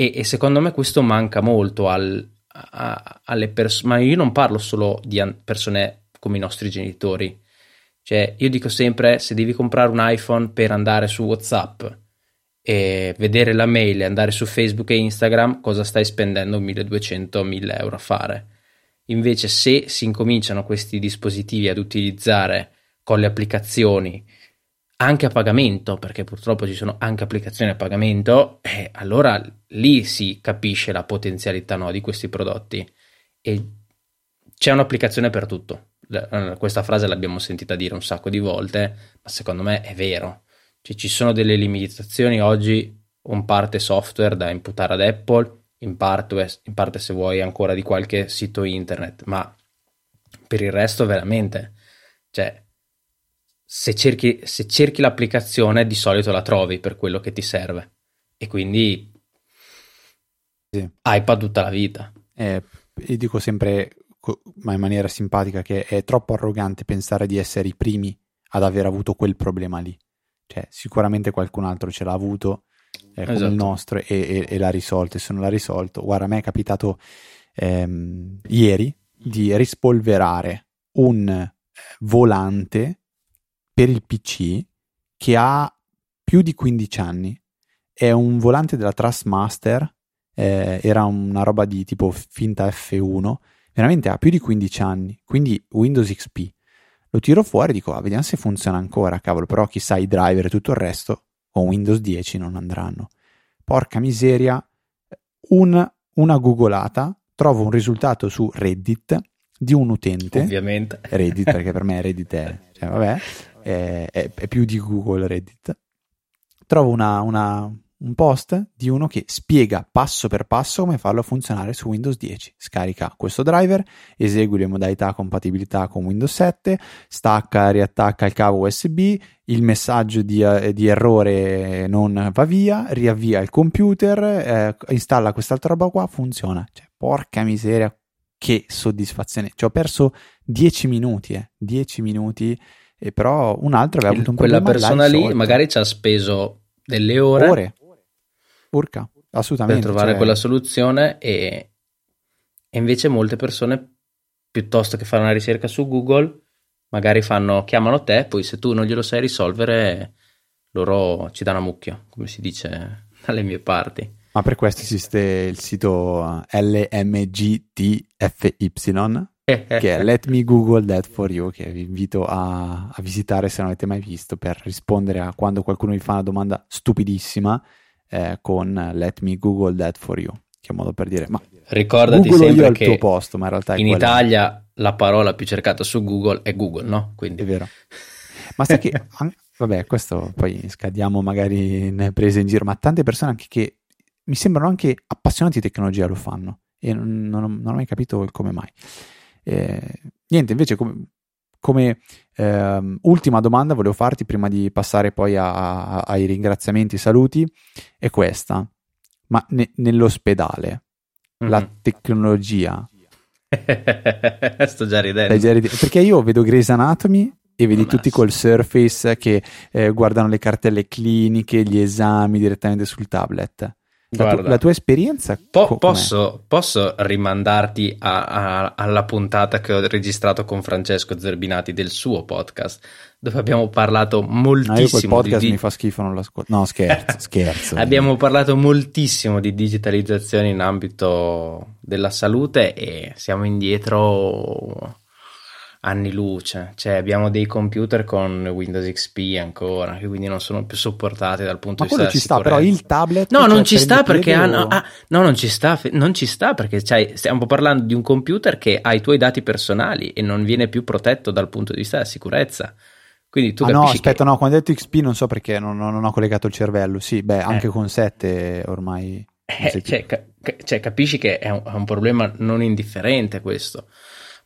E, e secondo me questo manca molto al, a, alle persone. Ma io non parlo solo di persone come i nostri genitori. Cioè, io dico sempre, se devi comprare un iPhone per andare su WhatsApp e vedere la mail e andare su Facebook e Instagram, cosa stai spendendo 1200-1000 euro a fare? Invece, se si incominciano questi dispositivi ad utilizzare con le applicazioni anche a pagamento, perché purtroppo ci sono anche applicazioni a pagamento, eh, allora lì si capisce la potenzialità no, di questi prodotti. E c'è un'applicazione per tutto. Eh, questa frase l'abbiamo sentita dire un sacco di volte, ma secondo me è vero. Cioè, ci sono delle limitazioni oggi, in parte software da imputare ad Apple, in parte, in parte se vuoi ancora di qualche sito internet, ma per il resto veramente, cioè, se cerchi, se cerchi l'applicazione di solito la trovi per quello che ti serve e quindi sì. iPad tutta la vita. Eh, io dico sempre, ma in maniera simpatica, che è troppo arrogante pensare di essere i primi ad aver avuto quel problema lì. Cioè, sicuramente qualcun altro ce l'ha avuto eh, come esatto. il nostro e, e, e, l'ha risolto. E se non l'ha risolto, guarda, a me è capitato ehm, ieri di rispolverare un eh, volante per il PC che ha più di 15 anni. È un volante della Trustmaster, eh, era una roba di tipo finta F1, veramente ha più di 15 anni, quindi Windows XP. Lo tiro fuori e dico, ah, vediamo se funziona ancora, cavolo, però chissà i driver e tutto il resto con Windows 10 non andranno. Porca miseria, un, una googolata, trovo un risultato su Reddit di un utente. Ovviamente. Reddit, perché per me Reddit è, cioè, vabbè, è, è, è, più di Google Reddit, trovo una, una, un post di uno che spiega passo per passo come farlo funzionare su Windows 10. Scarica questo driver, esegui le modalità compatibilità con Windows 7, stacca riattacca il cavo USB, il messaggio di, di, errore non va via, riavvia il computer, eh, installa quest'altra roba qua, funziona. Cioè, porca miseria, che soddisfazione. Ci ho perso 10 minuti, eh, 10 minuti e però un altro aveva avuto un Quella problema. Quella persona lì magari ci ha speso delle ore. Ore. Urca, assolutamente. Per trovare cioè... quella soluzione e, e invece molte persone, piuttosto che fare una ricerca su Google, magari fanno, chiamano te, poi se tu non glielo sai risolvere, loro ci danno a mucchio, come si dice dalle mie parti. Ma per questo esiste il sito LMGTFY che è Let Me Google That For You, che vi invito a, a, visitare se non avete mai visto, per rispondere a quando qualcuno vi fa una domanda stupidissima eh, con Let Me Google That For You, che è un modo per dire, ma ricordati Google sempre io che tuo posto, ma in realtà in Italia la parola più cercata su Google è Google, no? Quindi... È vero. Ma sai che, vabbè, questo poi scadiamo magari in prese in giro, ma tante persone anche che mi sembrano anche appassionati di tecnologia lo fanno e non, non, non ho mai capito il come mai. Eh, niente, invece come, come eh, ultima domanda volevo farti prima di passare poi a, a, ai ringraziamenti saluti è questa. Ma ne, nell'ospedale mm-hmm. la tecnologia... Sto già ridendo. Già ridendo. Perché io vedo Grey's Anatomy e vedi tutti col Surface che eh, guardano le cartelle cliniche, gli esami direttamente sul tablet. La, tu, la, tua esperienza? Po- posso, posso, rimandarti a, a, alla puntata che ho registrato con Francesco Zerbinati del suo podcast, dove abbiamo parlato moltissimo. No, io quel podcast di... mi fa schifo, non l'ascolto. No, scherzo, scherzo. abbiamo parlato moltissimo di digitalizzazione in ambito della salute e siamo indietro anni luce, cioè abbiamo dei computer con Windows XP ancora, che quindi non sono più supportati dal punto Ma di vista ci sta, però il tablet No, cioè, non ci sta perché hanno, ah, no, non ci sta, non ci sta perché cioè, stiamo parlando di un computer che ha i tuoi dati personali e non viene più protetto dal punto di vista della sicurezza. Quindi tu ah, no, aspetta, che... no, quando hai detto XP non so perché non, non, ho collegato il cervello. Sì, beh, anche eh. con 7 ormai eh, cioè, ca- cioè, capisci che è un, è un problema non indifferente questo.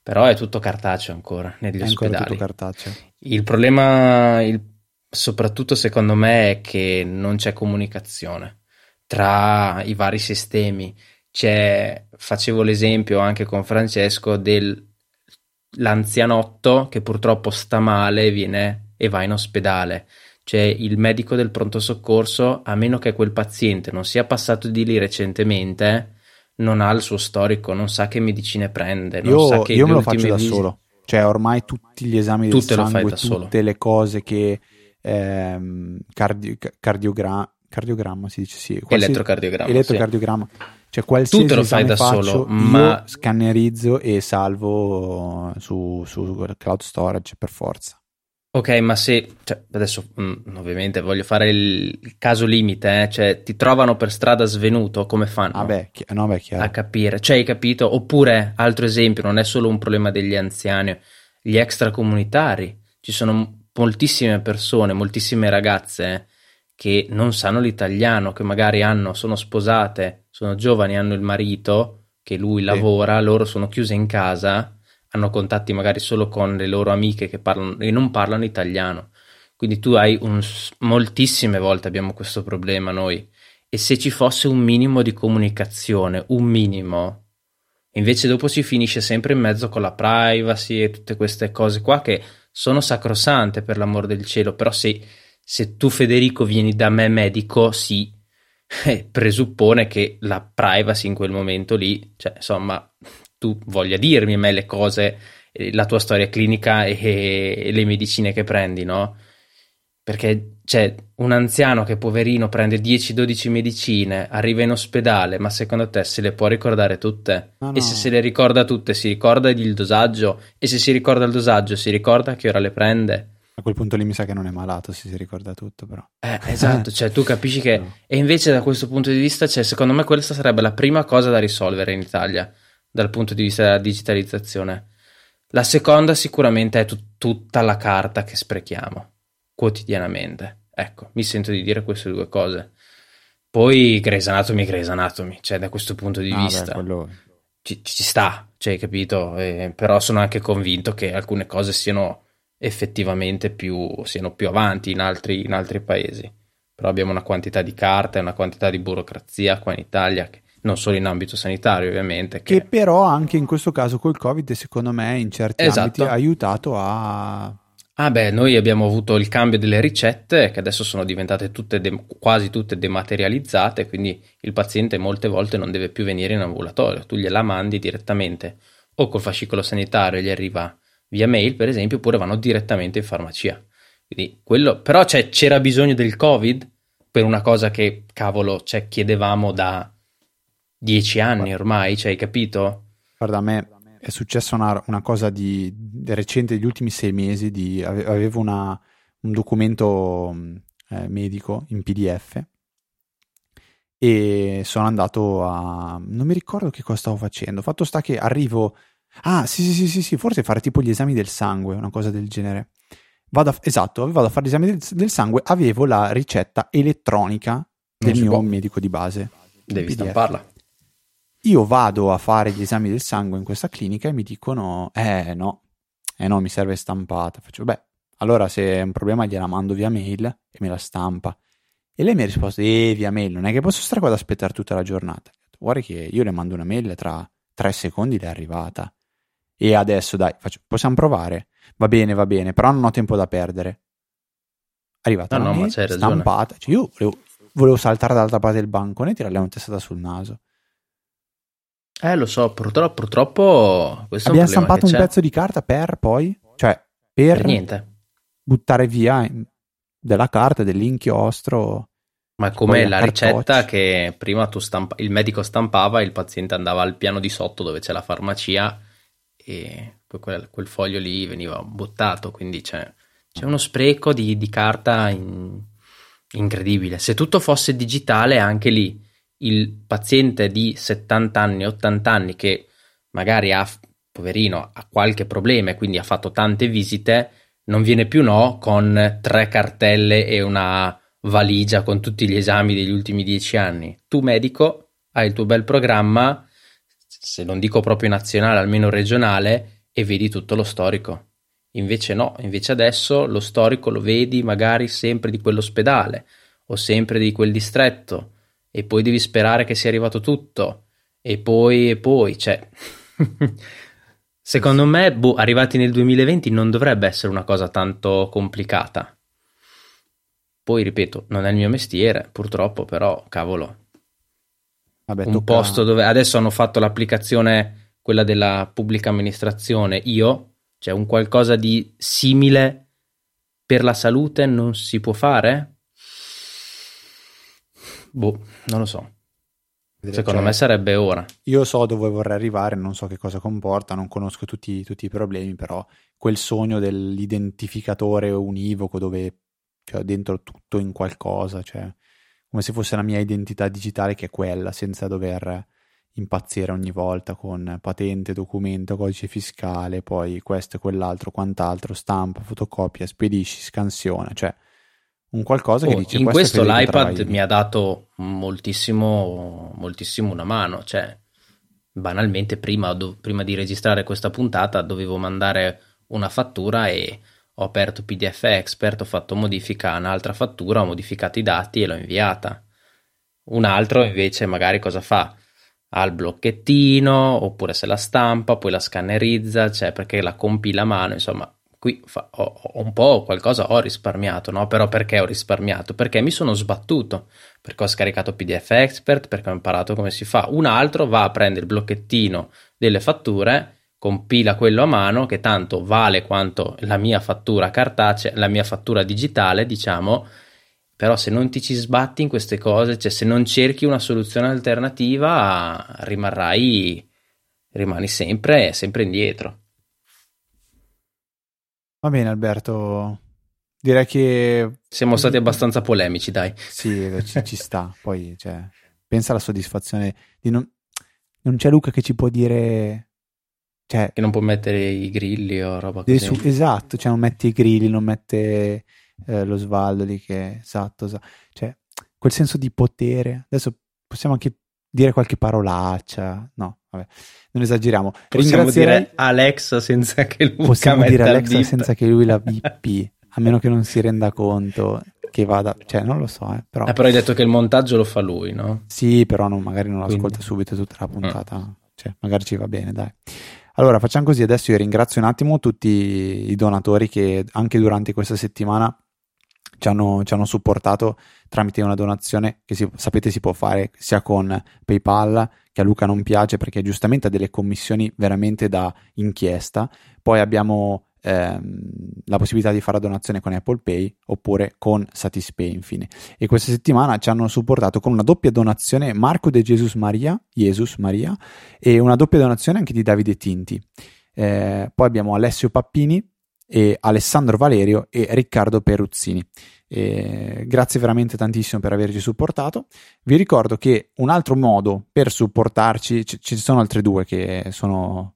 Però è tutto cartaceo ancora negli è ospedali. Tutto cartaceo. Il problema, il, soprattutto secondo me, è che non c'è comunicazione tra i vari sistemi. C'è, facevo l'esempio anche con Francesco dell'anzianotto che purtroppo sta male viene, e va in ospedale. Cioè il medico del pronto soccorso, a meno che quel paziente non sia passato di lì recentemente, non ha il suo storico, non sa che medicine prende. Non io sa che io me lo faccio da solo. cioè ormai tutti gli esami del Tutte sangue, tutte solo. le cose che ehm, cardio, cardiogramma, cardiogramma si dice sì, elettrocardiogramma, elettrocardiogramma. Sì. Cioè qualsiasi Tutto lo fai da faccio, solo, ma scannerizzo e salvo su, su cloud storage per forza. Ok, ma se cioè, adesso mh, mm, ovviamente voglio fare il, il caso limite, eh? cioè ti trovano per strada svenuto, come fanno? Ah beh, chi- no, beh, chiaro. A capire, cioè hai capito? Oppure, altro esempio, non è solo un problema degli anziani, gli extracomunitari, ci sono moltissime persone, moltissime ragazze eh, che non sanno l'italiano, che magari hanno, sono sposate, sono giovani, hanno il marito, che lui sì. lavora, loro sono chiuse in casa hanno contatti magari solo con le loro amiche che parlano e non parlano italiano. Quindi tu hai un, moltissime volte abbiamo questo problema noi. E se ci fosse un minimo di comunicazione, un minimo, invece dopo si finisce sempre in mezzo con la privacy e tutte queste cose qua che sono sacrosante per l'amor del cielo, però se, se tu Federico vieni da me medico, sì, eh, presuppone che la privacy in quel momento lì, cioè insomma, tu voglia dirmi a me le cose, eh, la tua storia clinica e, e le medicine che prendi, no? Perché c'è un anziano che poverino prende 10-12 medicine, arriva in ospedale, ma secondo te se le può ricordare tutte? No, no. E se se le ricorda tutte si ricorda il dosaggio? E se si ricorda il dosaggio si ricorda che ora le prende? A quel punto lì mi sa che non è malato se si ricorda tutto, però. Eh, esatto, cioè tu capisci che... No. E invece da questo punto di vista, cioè, secondo me questa sarebbe la prima cosa da risolvere in Italia dal punto di vista della digitalizzazione. La seconda sicuramente è tut- tutta la carta che sprechiamo quotidianamente. Ecco, mi sento di dire queste due cose. Poi Grey's Anatomy, Grey's Anatomy, cioè da questo punto di ah, vista beh, quello... ci, ci, sta, cioè, capito? Eh, però sono anche convinto che alcune cose siano effettivamente più, siano più avanti in altri, in altri paesi. Però abbiamo una quantità di carte, una quantità di burocrazia qua in Italia che non solo in ambito sanitario ovviamente. Che, che però anche in questo caso col Covid secondo me in certi esatto. ambiti ha aiutato a... Ah beh, noi abbiamo avuto il cambio delle ricette che adesso sono diventate tutte de- quasi tutte dematerializzate, quindi il paziente molte volte non deve più venire in ambulatorio, tu gliela mandi direttamente o col fascicolo sanitario gli arriva via mail per esempio, oppure vanno direttamente in farmacia. Quindi quello, però c'era bisogno del Covid per una cosa che cavolo cioè, chiedevamo da dieci anni ormai, cioè hai capito? Guarda, a me è successa una, una cosa di, di, recente, degli ultimi sei mesi, di, avevo una, un documento eh, medico in PDF e sono andato a... non mi ricordo che cosa stavo facendo, fatto sta che arrivo... Ah, sì, sì, sì, sì, forse fare tipo gli esami del sangue, una cosa del genere. Vado a, esatto, vado a fare gli esami del, del sangue, avevo la ricetta elettronica del mio può. medico di base. Devi stamparla. Io vado a fare gli esami del sangue in questa clinica e mi dicono, eh no, eh no, mi serve stampata. Faccio, beh, allora se è un problema gliela mando via mail e me la stampa. E lei mi ha risposto, eh, via mail, non è che posso stare qua ad aspettare tutta la giornata. Guarda che io le mando una mail tra tre secondi l'è arrivata. E adesso dai, faccio, possiamo provare? Va bene, va bene, però non ho tempo da perdere. Arrivata no, la no, mail, stampata. Cioè, io volevo, volevo saltare dall'altra parte del bancone e tirarle una testata sul naso. Eh, lo so, purtroppo, purtroppo Abbiamo stampato un c'è. pezzo di carta per poi, cioè, per, per niente. buttare via della carta, dell'inchiostro. Ma come la ricetta che prima tu stampa- il medico stampava e il paziente andava al piano di sotto dove c'è la farmacia e poi quel, quel foglio lì veniva buttato, quindi c'è, c'è uno spreco di, di carta in, incredibile. Se tutto fosse digitale anche lì il paziente di 70 anni, 80 anni che magari ha, poverino, ha qualche problema e quindi ha fatto tante visite, non viene più no con tre cartelle e una valigia con tutti gli esami degli ultimi dieci anni. Tu medico hai il tuo bel programma, se non dico proprio nazionale, almeno regionale, e vedi tutto lo storico. Invece no, invece adesso lo storico lo vedi magari sempre di quell'ospedale o sempre di quel distretto e poi devi sperare che sia arrivato tutto e poi e poi, cioè secondo me, boh, arrivati nel 2020 non dovrebbe essere una cosa tanto complicata. Poi ripeto, non è il mio mestiere, purtroppo, però cavolo. Vabbè, un tocca... posto dove adesso hanno fatto l'applicazione quella della pubblica amministrazione io Cioè un qualcosa di simile per la salute non si può fare? Boh, non lo so. Secondo cioè, me sarebbe ora. Io so dove vorrei arrivare, non so che cosa comporta, non conosco tutti, tutti i problemi, però quel sogno dell'identificatore univoco dove cioè, dentro tutto in qualcosa, cioè come se fosse la mia identità digitale che è quella, senza dover impazzire ogni volta con patente, documento, codice fiscale, poi questo e quell'altro, quant'altro, stampa, fotocopia, spedisci, scansiona, cioè un qualcosa oh, che dice in questo, questo l'iPad mi ha dato moltissimo, moltissimo una mano, cioè banalmente prima, do, prima di registrare questa puntata dovevo mandare una fattura e ho aperto PDF Expert, ho fatto modifica a un'altra fattura, ho modificato i dati e l'ho inviata. Un altro invece magari cosa fa? Ha il blocchettino, oppure se la stampa, poi la scannerizza, cioè perché la compila a mano, insomma, qui fa, ho, ho, un po' qualcosa ho risparmiato, no? Però perché ho risparmiato? Perché mi sono sbattuto, perché ho scaricato PDF Expert, perché ho imparato come si fa. Un altro va a prendere il blocchettino delle fatture compila quello a mano che tanto vale quanto la mia fattura cartacea, la mia fattura digitale, diciamo, però se non ti ci sbatti in queste cose, cioè se non cerchi una soluzione alternativa, rimarrai, rimani sempre, sempre indietro. Va bene Alberto, direi che... Siamo stati abbastanza polemici, dai. Sì, ci, ci sta, poi cioè, pensa alla soddisfazione di non... Non c'è Luca che ci può dire cioè, che non può mettere i grilli o roba così. Su, esatto, cioè non mette i grilli, non mette eh, lo svaldo lì che esatto, esatto, cioè quel senso di potere. Adesso possiamo anche dire qualche parolaccia, no, vabbè, non esageriamo. Possiamo dire Alexa senza che lui Possiamo dire Alexa senza che lui la bippi, a meno che non si renda conto che vada, cioè non lo so, eh, però... Eh, però hai detto che il montaggio lo fa lui, no? Sì, però non, magari non Quindi... ascolta subito tutta la puntata, mm. cioè magari ci va bene, dai. Allora, facciamo così, adesso io ringrazio un attimo tutti i donatori che anche durante questa settimana ci hanno, ci hanno supportato tramite una donazione che si, sapete si può fare sia con PayPal, che a Luca non piace perché giustamente ha delle commissioni veramente da inchiesta. Poi abbiamo ehm, la possibilità di fare la donazione con Apple Pay oppure con Satispay infine. E questa settimana ci hanno supportato con una doppia donazione Marco De Jesus Maria, Jesus Maria e una doppia donazione anche di Davide Tinti. Eh, poi abbiamo Alessio Pappini e Alessandro Valerio e Riccardo Peruzzini. Eh, grazie veramente tantissimo per averci supportato. Vi ricordo che un altro modo per supportarci, c- ci sono altre due che sono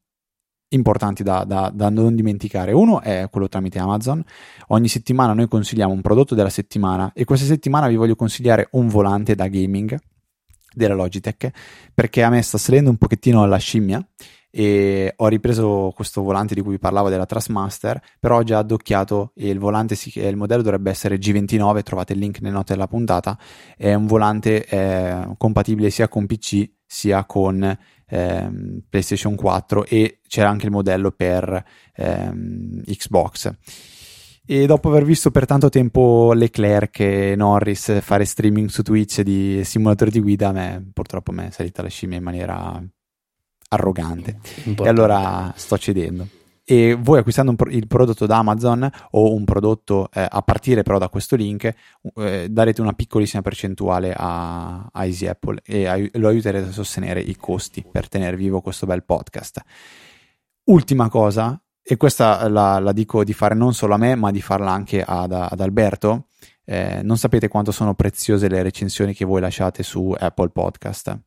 importanti da, da, da, non dimenticare. Uno è quello tramite Amazon. Ogni settimana noi consigliamo un prodotto della settimana e questa settimana vi voglio consigliare un volante da gaming della Logitech perché a me sta salendo un pochettino la scimmia e ho ripreso questo volante di cui vi parlavo della Trustmaster però ho già addocchiato il volante il modello dovrebbe essere G29 trovate il link nelle note della puntata è un volante eh, compatibile sia con PC sia con ehm, PlayStation 4 e c'era anche il modello per ehm, Xbox. E dopo aver visto per tanto tempo Leclerc e Norris fare streaming su Twitch di simulatori di guida, a me purtroppo mi è salita la scimmia in maniera arrogante. Importante. E allora sto cedendo e voi acquistando pro- il prodotto da Amazon o un prodotto eh, a partire però da questo link eh, darete una piccolissima percentuale a, a Easy Apple e ai- lo aiuterete a sostenere i costi per tenere vivo questo bel podcast. Ultima cosa, e questa la, la dico di fare non solo a me ma di farla anche ad, ad Alberto, eh, non sapete quanto sono preziose le recensioni che voi lasciate su Apple Podcast.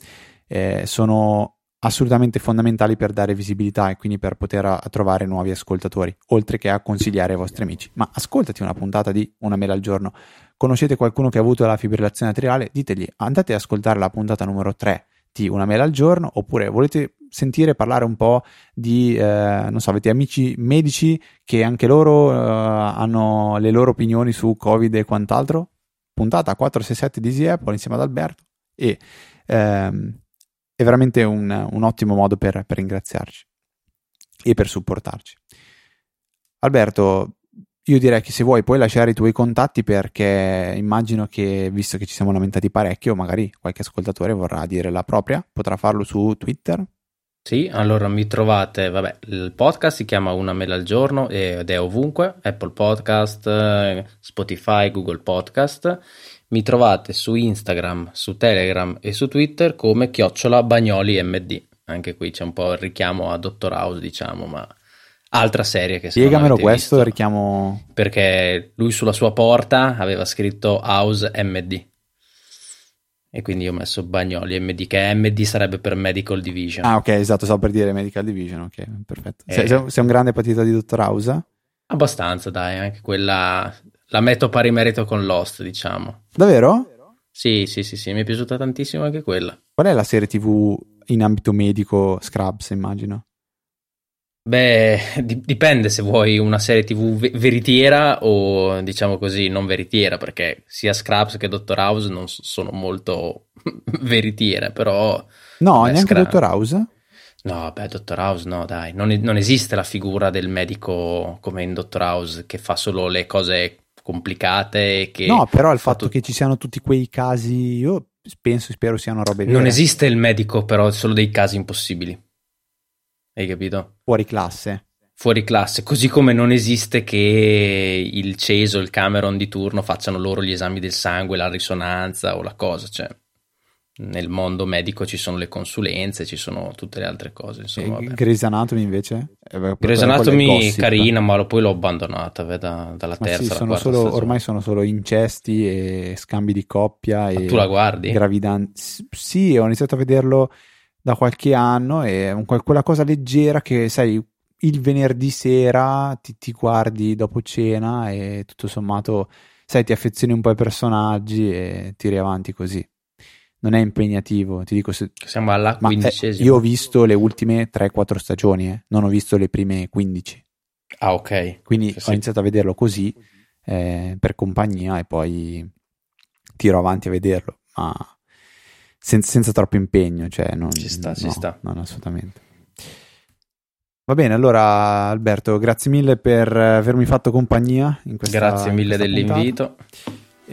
Eh, sono assolutamente fondamentali per dare visibilità e quindi per poter a, a trovare nuovi ascoltatori, oltre che a consigliare ai vostri amici. Ma ascoltati una puntata di Una mela al giorno. Conoscete qualcuno che ha avuto la fibrillazione atriale? Ditegli, andate ad ascoltare la puntata numero 3 di Una mela al giorno, oppure volete sentire parlare un po' di, eh, non so, avete amici medici che anche loro eh, hanno le loro opinioni su Covid e quant'altro? Puntata 467 di Easy Apple insieme ad Alberto e ehm, è veramente un, un ottimo modo per, per ringraziarci e per supportarci. Alberto, io direi che se vuoi puoi lasciare i tuoi contatti perché immagino che, visto che ci siamo lamentati parecchio, magari qualche ascoltatore vorrà dire la propria, potrà farlo su Twitter. Sì, allora mi trovate, vabbè, il podcast si chiama Una mela al giorno ed è ovunque, Apple Podcast, Spotify, Google Podcast. Mi trovate su Instagram, su Telegram e su Twitter come chiocciola bagnoli md. Anche qui c'è un po' il richiamo a Dottor House, diciamo, ma altra serie che Spiegamelo questo, visto, richiamo... Perché lui sulla sua porta aveva scritto House MD e quindi ho messo Bagnoli MD, che MD sarebbe per Medical Division. Ah, ok, esatto, stavo per dire Medical Division, ok, perfetto. E... Sei, sei, un grande patito di Dottor House? Abbastanza, dai, anche quella la metto pari merito con Lost, diciamo. Davvero? Sì, sì, sì, sì, mi è piaciuta tantissimo anche quella. Qual è la serie TV in ambito medico Scrubs, immagino? Beh, dipende se vuoi una serie TV veritiera o diciamo così non veritiera, perché sia Scraps che Dottor House non sono molto veritiere, però... No, beh, neanche Scra- Dottor House? No, beh, Dottor House no, dai, non, non, esiste la figura del medico come in Dottor House che fa solo le cose complicate. Che no, però il fatto che ci siano tutti quei casi, io penso, spero siano robe vere. Non esiste il medico, però, solo dei casi impossibili. Hai capito? Fuori classe. Fuori classe, così come non esiste che il Ceso, il Cameron di turno facciano loro gli esami del sangue, la risonanza o la cosa, cioè nel mondo medico ci sono le consulenze, ci sono tutte le altre cose. Insomma, Grey's Anatomy invece? Eh, Grey's Anatomy carina, ma poi l'ho abbandonata da, dalla ma terza sì, solo, Ormai sono solo incesti e scambi di coppia. Ma e tu la guardi? Gravidanze. Sì, ho iniziato a vederlo da qualche anno e quella cosa leggera che, sai, il venerdì sera ti, ti guardi dopo cena e tutto sommato, sai, ti affezioni un po' ai personaggi e tiri avanti così. Non è impegnativo, ti dico se... Siamo alla eh, quindicesima. Eh, io ho visto le ultime 3-4 stagioni, eh. non ho visto le prime 15. Ah, ok. Quindi sì. ho iniziato a vederlo così eh, per compagnia e poi tiro avanti a vederlo, ma senza, senza troppo impegno, cioè non, ci sta, no, ci sta. Non assolutamente. Va bene, allora Alberto, grazie mille per avermi fatto compagnia in questa Grazie mille in dell'invito.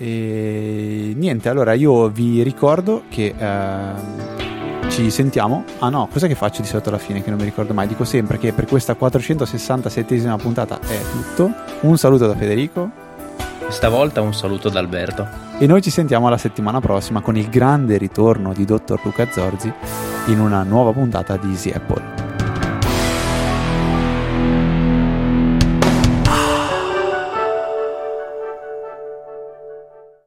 E niente, allora io vi ricordo che eh, ci sentiamo. Ah no, cos'è che faccio di solito alla fine che non mi ricordo mai? Dico sempre che per questa 467esima puntata è tutto. Un saluto da Federico. Stavolta un saluto da Alberto. E noi ci sentiamo la settimana prossima con il grande ritorno di Dottor Luca Zorzi in una nuova puntata di Easy Apple.